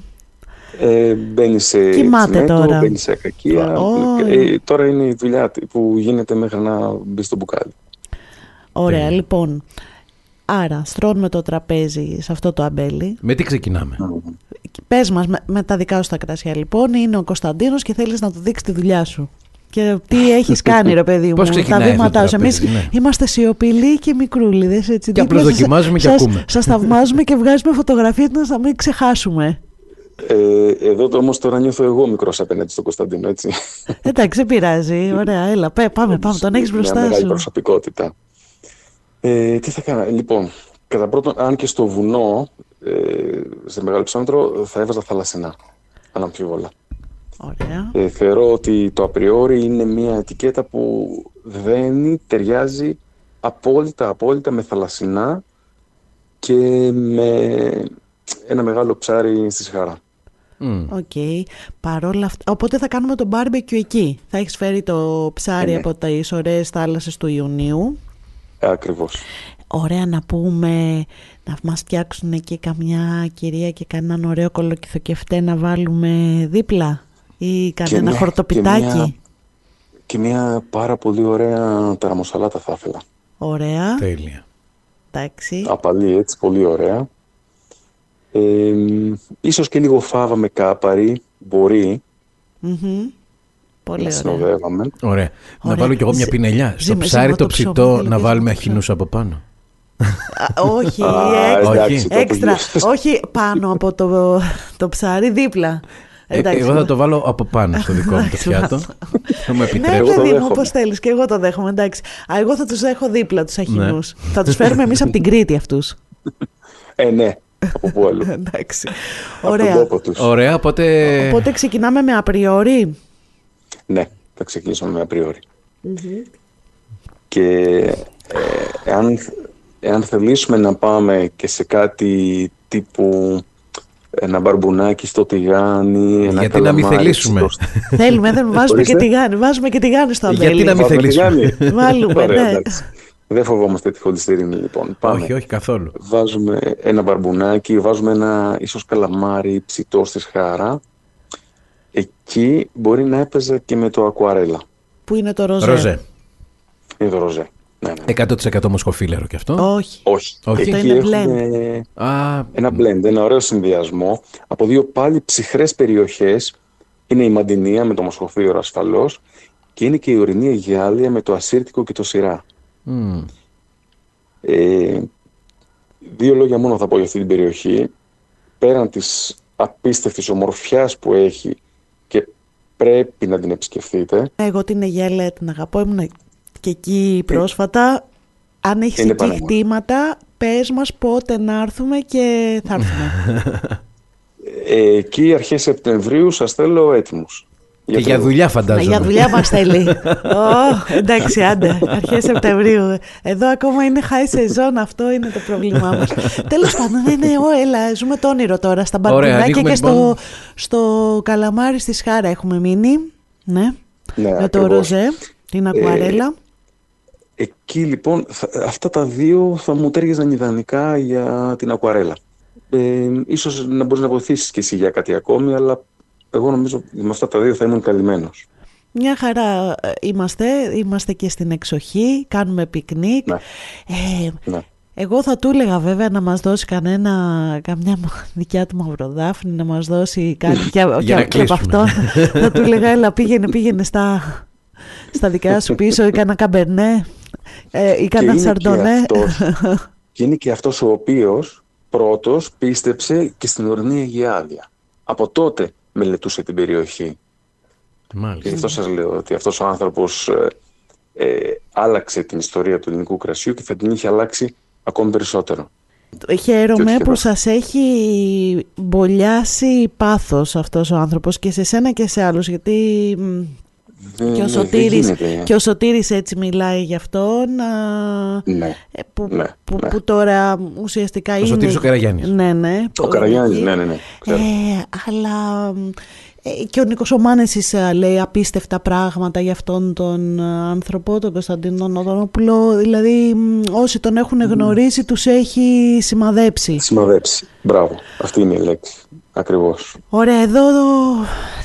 ε, μπαίνει σε Κοιμάται τσιμέντο, τώρα. μπαίνει σε ακακία. Ω. Ε, τώρα είναι η δουλειά που γίνεται μέχρι να μπει στο μπουκάλι. Ωραία, Τέλεια. λοιπόν. Άρα, στρώνουμε το τραπέζι σε αυτό το αμπέλι. Με τι ξεκινάμε; Πες μας με, με τα δικά σου τα κρασιά λοιπόν, είναι ο Κωνσταντίνος και θέλεις να του δείξεις τη δουλειά σου. Και τι έχεις κάνει ρε παιδί μου, Πώς τα ξεκινάει αυτό το βήματάς σου. Εμείς τραπέζι, ναι. είμαστε σιωπηλοί και μικρούλιδες. Έτσι, Και δίπλα απλώς σας- δοκιμάζουμε και σας- ακούμε. Σας θαυμάζουμε και βγάζουμε φωτογραφίες να μην ξεχάσουμε. Ε, εδώ το, όμως τώρα νιώθω εγώ μικρός απέναντι στον Κωνσταντίνο, έτσι. Εντάξει, δεν πειράζει. Ωραία, έλα, πέ, πάμε, πάμε, τον έχεις Μια μπροστά μεγάλη σου. προσωπικότητα. Ε, τι θα κάνω, λοιπόν, κατά πρώτον, αν και στο βουνό, ε, σε μεγάλο ψάντρο, θα έβαζα θαλασσινά, αναμφίβολα. Ωραία. Ε, θεωρώ ότι το απριόρι είναι μια ετικέτα που δένει, ταιριάζει απόλυτα, απόλυτα με θαλασσινά και με ένα μεγάλο ψάρι στη σχάρα. Μμ. Οκ. Παρόλα αυτά. Οπότε θα κάνουμε το barbecue εκεί. Θα έχεις φέρει το ψάρι Ε, ναι. από τις ωραίες θάλασσες του Ιουνίου. Ε, ακριβώς. Ωραία να πούμε να μας φτιάξουν εκεί καμιά κυρία και κανέναν ωραίο κολοκυθοκεφτέ να βάλουμε δίπλα ή κανένα ναι, χορτοπιτάκι. και μια- Και μια πάρα πολύ ωραία ταραμοσαλάτα θα ήθελα. Ωραία, Τέλεια. εντάξει. Απαλή έτσι, πολύ ωραία. Ε, ίσως και λίγο φάβα με κάπαρι, μπορεί Μμμ. Πολύ να ωραία. συνοδεύαμε. Ωραία. Να Ωραία. βάλω κι εγώ μια Ζε- πινελιά. Στο ζύμε- ψάρι ζύμα το το ψωμί, ψητό θέλω να και βάλουμε ζύμα το αχινούς από πάνω. Α, όχι, Α, έξτρα, εντάξει, το έξτρα. απογείωσες. όχι πάνω από το, το ψάρι, δίπλα. Ε, Εντάξει. εγώ θα το βάλω από πάνω στο δικό μου το Εντάξει, πιάτο. Θα μου Ναι, επιτρέψει. Εγώ το παιδί μου, δέχομαι. όπως θέλεις. Και εγώ το δέχομαι. Εντάξει. Α, εγώ θα τους έχω δίπλα τους αχινού. Ναι. Θα τους φέρουμε εμείς από την Κρήτη αυτούς. Ε, ναι, από πού αλλού. Εντάξει. Από τον Ωραία. τόπο τους. Ωραία, οπότε. Οπότε ξεκινάμε με απριόρι. Ναι, θα ξεκινήσουμε με απριόρι. Και ε, εάν, εάν θελήσουμε να πάμε και σε κάτι τύπου ένα μπαρμπουνάκι στο τηγάνι, ένα Γιατί να μην καλαμάρι θελήσουμε. στο- Θέλουμε, δεν βάζουμε και Ορίστε. τηγάνι. Βάζουμε και τηγάνι στο Γιατί αμπέλι. να μην Βάζουμε θελήσουμε. τηγάνι. Βάλουμε, Ωραία, ναι. εντάξει. Δεν φοβόμαστε τη χολυστερίνη λοιπόν. Πάμε. Όχι, όχι καθόλου. Βάζουμε ένα μπαρμπουνάκι, βάζουμε ένα ίσως καλαμάρι ψητό στη σχάρα. Εκεί μπορεί να έπαιζε και με το ακουαρέλα. Πού είναι το ροζέ; Ροζέ. Είναι το ροζέ. Ναι, ναι. 100% μοσχοφίλερο κι αυτό. Όχι. Όχι. Όχι. Το Εκεί είναι έχουμε Α, ένα blend, ένα ωραίο συνδυασμό από δύο πάλι ψυχρές περιοχές. Είναι η Μαντινία με το μοσχοφίλερο ασφαλώς και είναι και η ορεινή Αιγιάλια με το ασύρτικο και το σειρά. μ, Ε, δύο λόγια μόνο θα πω για αυτή την περιοχή. Πέραν της απίστευτης ομορφιάς που έχει και πρέπει να την επισκεφτείτε, Εγώ την Αιγέλα την αγαπώ. Ήμουν και εκεί πρόσφατα. Αν έχεις Είναι εκεί πάρα πολύ. χτήματα, πες μας πότε να έρθουμε και θα έρθουμε. ε, εκεί αρχές Σεπτεμβρίου σας θέλω έτοιμους. και για το- δουλειά Ναι, φαντάζομαι. για δουλειά μας θέλει. Ω, εντάξει, άντε. Αρχές Σεπτεμβρίου. Εδώ ακόμα είναι high season, αυτό είναι το πρόβλημά μας. Τέλος πάντων, ναι, ναι, ω, έλα, ζούμε το όνειρο τώρα. Στα Ωραία, μπαρκουνάκια ανοίγουμε, και στο, λοιπόν. στο καλαμάρι στη Σχάρα έχουμε μείνει. Ναι, Ναι, με το ακριβώς. ροζέ, την ακουαρέλα. Εκεί λοιπόν, θα- αυτά τα δύο θα μου τέριαζαν ιδανικά για την ακουαρέλα. Ε, ίσως να μπορείς να βοηθήσεις και εσύ για κάτι ακόμη, αλλά εγώ νομίζω ότι με αυτά τα δύο θα ήμουν καλυμμένος. Μια χαρά ε, είμαστε, είμαστε και στην εξοχή, κάνουμε πικνίκ. Ναι. Ε, Ναι. εγώ θα του έλεγα βέβαια να μας δώσει κανένα, καμιά μα- δικιά του μαυροδάφνη, να μας δώσει κάτι και, Για και- να και από αυτό. κλείσουμε. θα του έλεγα, έλα πήγαινε, πήγαινε στα, στα δικά σου πίσω ή κάνα Cabernet ε, ή κάνα είναι και Chardonnay. αυτός- και είναι και αυτός ο οποίος πρώτος πίστεψε και στην ορεινή Αιγιάδια. Από τότε μελετούσε την περιοχή. Και Μάλιστα. γι' αυτό σας λέω ότι αυτός ο άνθρωπος ε, ε, άλλαξε την ιστορία του ελληνικού κρασιού και θα την είχε αλλάξει ακόμη περισσότερο. Χαίρομαι Τέτοιο που καιρό. σας έχει μπολιάσει πάθος αυτός ο άνθρωπος και σε σένα και σε άλλους γιατί μ, Δεν, και ο ναι, Σωτήρης, δεν γίνεται. και ο Σωτήρης έτσι μιλάει γι' αυτόν α, Ναι. ε, που, Ναι, που, ναι. που τώρα ουσιαστικά είναι... Σωτήρης ο Καραγιάννης. Ναι, ναι. Ο που- Καραγιάννης, εκεί. ναι, ναι, ναι. ξέρω. Ε, αλλά μ, ε, και ο Νίκος ο Μάνεσης, ε, λέει απίστευτα πράγματα για αυτόν τον ε, άνθρωπο, τον Κωνσταντίνο Νοδονόπουλο. Δηλαδή μ, όσοι τον έχουν γνωρίσει τους έχει σημαδέψει. Σημαδέψει. Μπράβο. Αυτή είναι η λέξη. Ακριβώς. Ωραία, εδώ,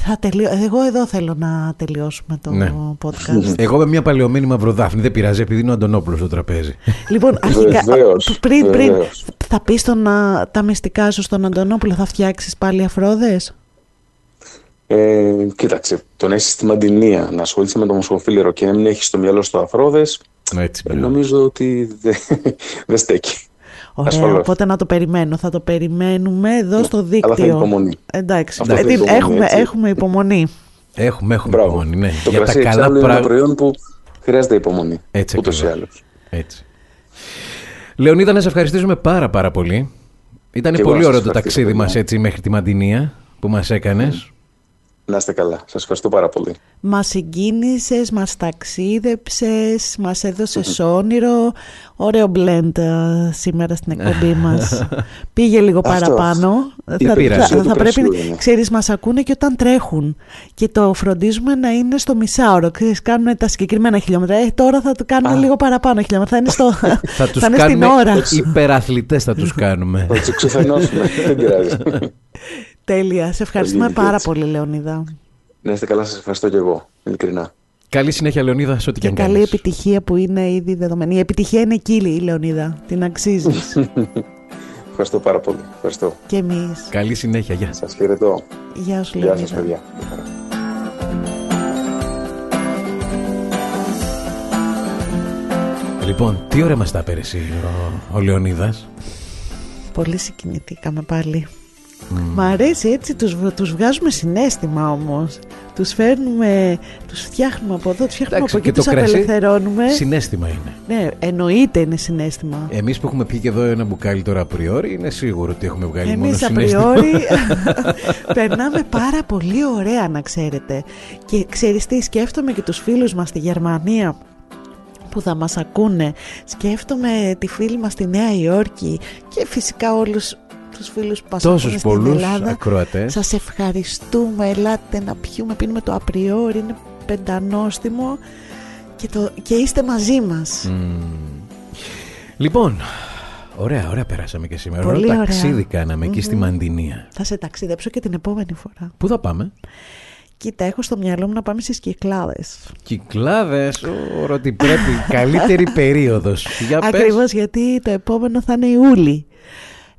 θα τελειώ... εγώ εδώ θέλω να τελειώσουμε το Ναι. podcast. Εγώ με μια παλαιωμένη μαυροδάφνη δεν πειράζει επειδή είναι ο Αντωνόπουλος στο τραπέζι. λοιπόν, αρχικά, Βεβαίως, α, πριν, πριν βεβαίως. θα πεις τον, α, τα μυστικά σου στον Αντωνόπουλο, θα φτιάξεις πάλι αφρόδες; Ε, κοίταξε, το να είσαι στη Μαντινία, να ασχολείσαι με το μοσχοφίλερο και να μην έχεις στο μυαλό στο αφρόδες, Έτσι, ε, μπράβο. νομίζω ότι δεν δεν στέκει. Ωραία, Ασφαλώς. οπότε να το περιμένω. Θα το περιμένουμε εδώ στο δίκτυο. αλλά θα υπομονή. Εντάξει, Αυτό ε, θα τι- υπομονή, έχουμε, έτσι. έχουμε υπομονή. Έχουμε, έχουμε Μπράβο. υπομονή. Ναι. Το Για τα κρασί καλά εξάλλου είναι ένα πράγματα. προϊόν που χρειάζεται υπομονή. Έτσι ούτως ή ακριβώς. άλλως. Έτσι. Λεωνίδα, να σε ευχαριστήσουμε πάρα πάρα πολύ. Ήταν Και εγώ πολύ να ωραίο σας το ευχαριστήσω, ταξίδι παιδιά. μας έτσι μέχρι τη Μαντινία που μας έκανες. Να είστε καλά. Σας ευχαριστώ πάρα πολύ. Μας συγκίνησες, μας ταξίδεψες, μας έδωσες όνειρο. Ωραίο blend ε, σήμερα στην εκπομπή μας. Πήγε λίγο Αυτό. παραπάνω. Τι θα, πειράζει. θα, Το θα πρέπει, κρασιού είναι. ξέρεις, μας ακούνε και όταν τρέχουν. Και το φροντίζουμε να είναι στο μισάωρο. Ξέρεις, κάνουν τα συγκεκριμένα χιλιόμετρα. Ε, τώρα θα το κάνουμε Α. λίγο παραπάνω χιλιόμετρα. Θα είναι, στο, Θα τους θα είναι στην κάνουμε ώρα. υπεραθλητές θα τους κάνουμε. Θα τους ξεφαινώσουμε. Δεν πειράζει. Τέλεια. Σε ευχαριστούμε Πολύ πάρα έτσι. πολύ, Λεωνίδα. Να είστε καλά. Σας ευχαριστώ και εγώ. Ειλικρινά. Καλή συνέχεια Λεωνίδα σε ό,τι και Και αν καλή κάνεις. επιτυχία που είναι ήδη δεδομένη. Η επιτυχία είναι κύλη, η Λεωνίδα. Την αξίζεις. Ευχαριστώ πάρα πολύ. Ευχαριστώ. και εμείς. Καλή συνέχεια, γεια. Σας χαιρετώ. Γεια σου, Γεια σας, Λεωνίδα. παιδιά. Λοιπόν, τι ώρα μας τα έπαιρε εσύ ο, ο Λεωνίδας; Πολύ συγκινηθήκαμε πάλι. Μ' αρέσει έτσι, τους, β- τους βγάζουμε συνέστημα όμως. Τους φέρνουμε, τους φτιάχνουμε από εδώ, τους φτιάχνουμε Εντάξει, από εκεί, και το τους κρασί απελευθερώνουμε. Συνέστημα είναι. Ναι, εννοείται είναι συνέστημα. Εμείς που έχουμε πει και εδώ ένα μπουκάλι τώρα απριόρι, είναι σίγουρο ότι έχουμε βγάλει μόνο Εμείς συνέστημα. απριόρι περνάμε πάρα πολύ ωραία να ξέρετε. Και ξέρεις τι, σκέφτομαι και τους φίλους μας στη Γερμανία που θα μας ακούνε. Σκέφτομαι τη φίλη μας στη Νέα Υόρκη και φυσικά όλους τους φίλους που μας Τόσους ακούνε στην πολλούς Ελλάδα. ακροατές. Σας ευχαριστούμε, ελάτε να πιούμε, πίνουμε το απριόρι, είναι πεντανόστιμο και, το, και είστε μαζί μας. Μμμ. Λοιπόν, ωραία, ωραία περάσαμε και σήμερα. Πολύ Ωραίο ωραία. ταξίδι κάναμε εκεί στη Μαντινία. Θα σε ταξιδέψω και την επόμενη φορά. Πού θα πάμε; Κοίτα, έχω στο μυαλό μου να πάμε στις Κυκλάδες. Κυκλάδες, Ω, ότι πρέπει. Καλύτερη περίοδος. Για πες. Ακριβώς γιατί το επόμενο θα είναι Ιούλη.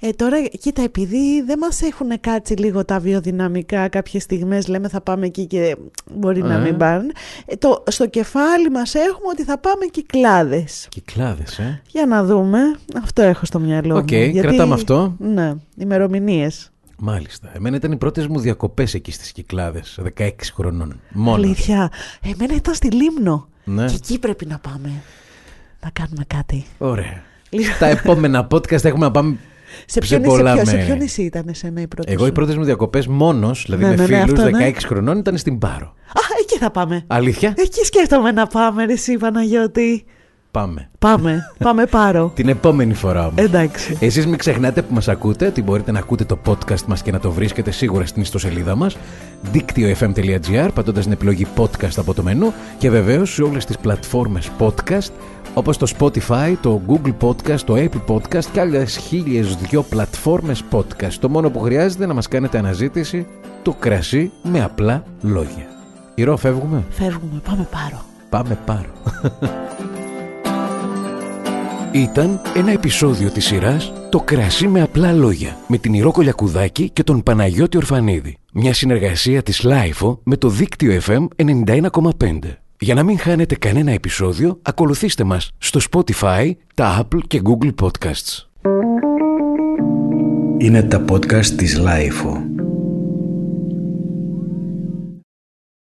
Ε, τώρα, κοίτα, επειδή δεν μας έχουν κάτσει λίγο τα βιοδυναμικά κάποιες στιγμές, λέμε θα πάμε εκεί και μπορεί να Ε. μην πάνε, ε, το, στο κεφάλι μας έχουμε ότι θα πάμε Κυκλάδες. Κυκλάδες, ε. Για να δούμε, αυτό έχω στο μυαλό Οκ, μου. Γιατί- κρατάμε αυτό. Ναι, ημερομηνίες. Μάλιστα. Εμένα ήταν οι πρώτες μου διακοπές εκεί στις Κυκλάδες, 16 χρονών. Μόνος. Αλήθεια. Εμένα ήταν στη Λήμνο. Ναι. Και εκεί πρέπει να πάμε. Να κάνουμε κάτι. Ωραία. Λοιπόν. Τα επόμενα podcast έχουμε να πάμε Σε σε ποιο, νησί, πολλά σε ποιο, σε μέρη. ποιο νησί ήταν εσένα η πρώτη Εγώ οι σου; πρώτες μου διακοπές μόνος, δηλαδή Ναι, με ναι, ναι, φίλους αυτό, ναι. 16 χρονών, ήταν στην Πάρο. Α, εκεί θα πάμε. Αλήθεια; Εκεί σκέφτομαι να πάμε, ρε εσύ Παναγιώτη. Πάμε. Πάμε, πάμε πάρω. Την επόμενη φορά όμως. Εντάξει. Εσείς μην ξεχνάτε που μας ακούτε ότι μπορείτε να ακούτε το podcast μας και να το βρίσκετε σίγουρα στην ιστοσελίδα μας δίκτυο.fm.gr πατώντας την επιλογή podcast από το μενού και βεβαίως σε όλες τις πλατφόρμες podcast όπως το Spotify, το Google Podcast, το Apple Podcast και άλλες χίλιες δυο πλατφόρμες podcast. Το μόνο που χρειάζεται είναι να μας κάνετε αναζήτηση το κρασί με απλά λόγια. Ηρώ, φεύγουμε; Φεύγουμε, πάμε Πάρο. Πάμε Πάρο. Ήταν ένα επεισόδιο της σειράς «Το κρασί με απλά λόγια» με την Ηρώ Κολιακουδάκη και τον Παναγιώτη Ορφανίδη. Μια συνεργασία της LiFO με το δίκτυο FM 91,5. Για να μην χάνετε κανένα επεισόδιο, ακολουθήστε μας στο Spotify, τα Apple και Google Podcasts. Είναι τα podcast της LiFO.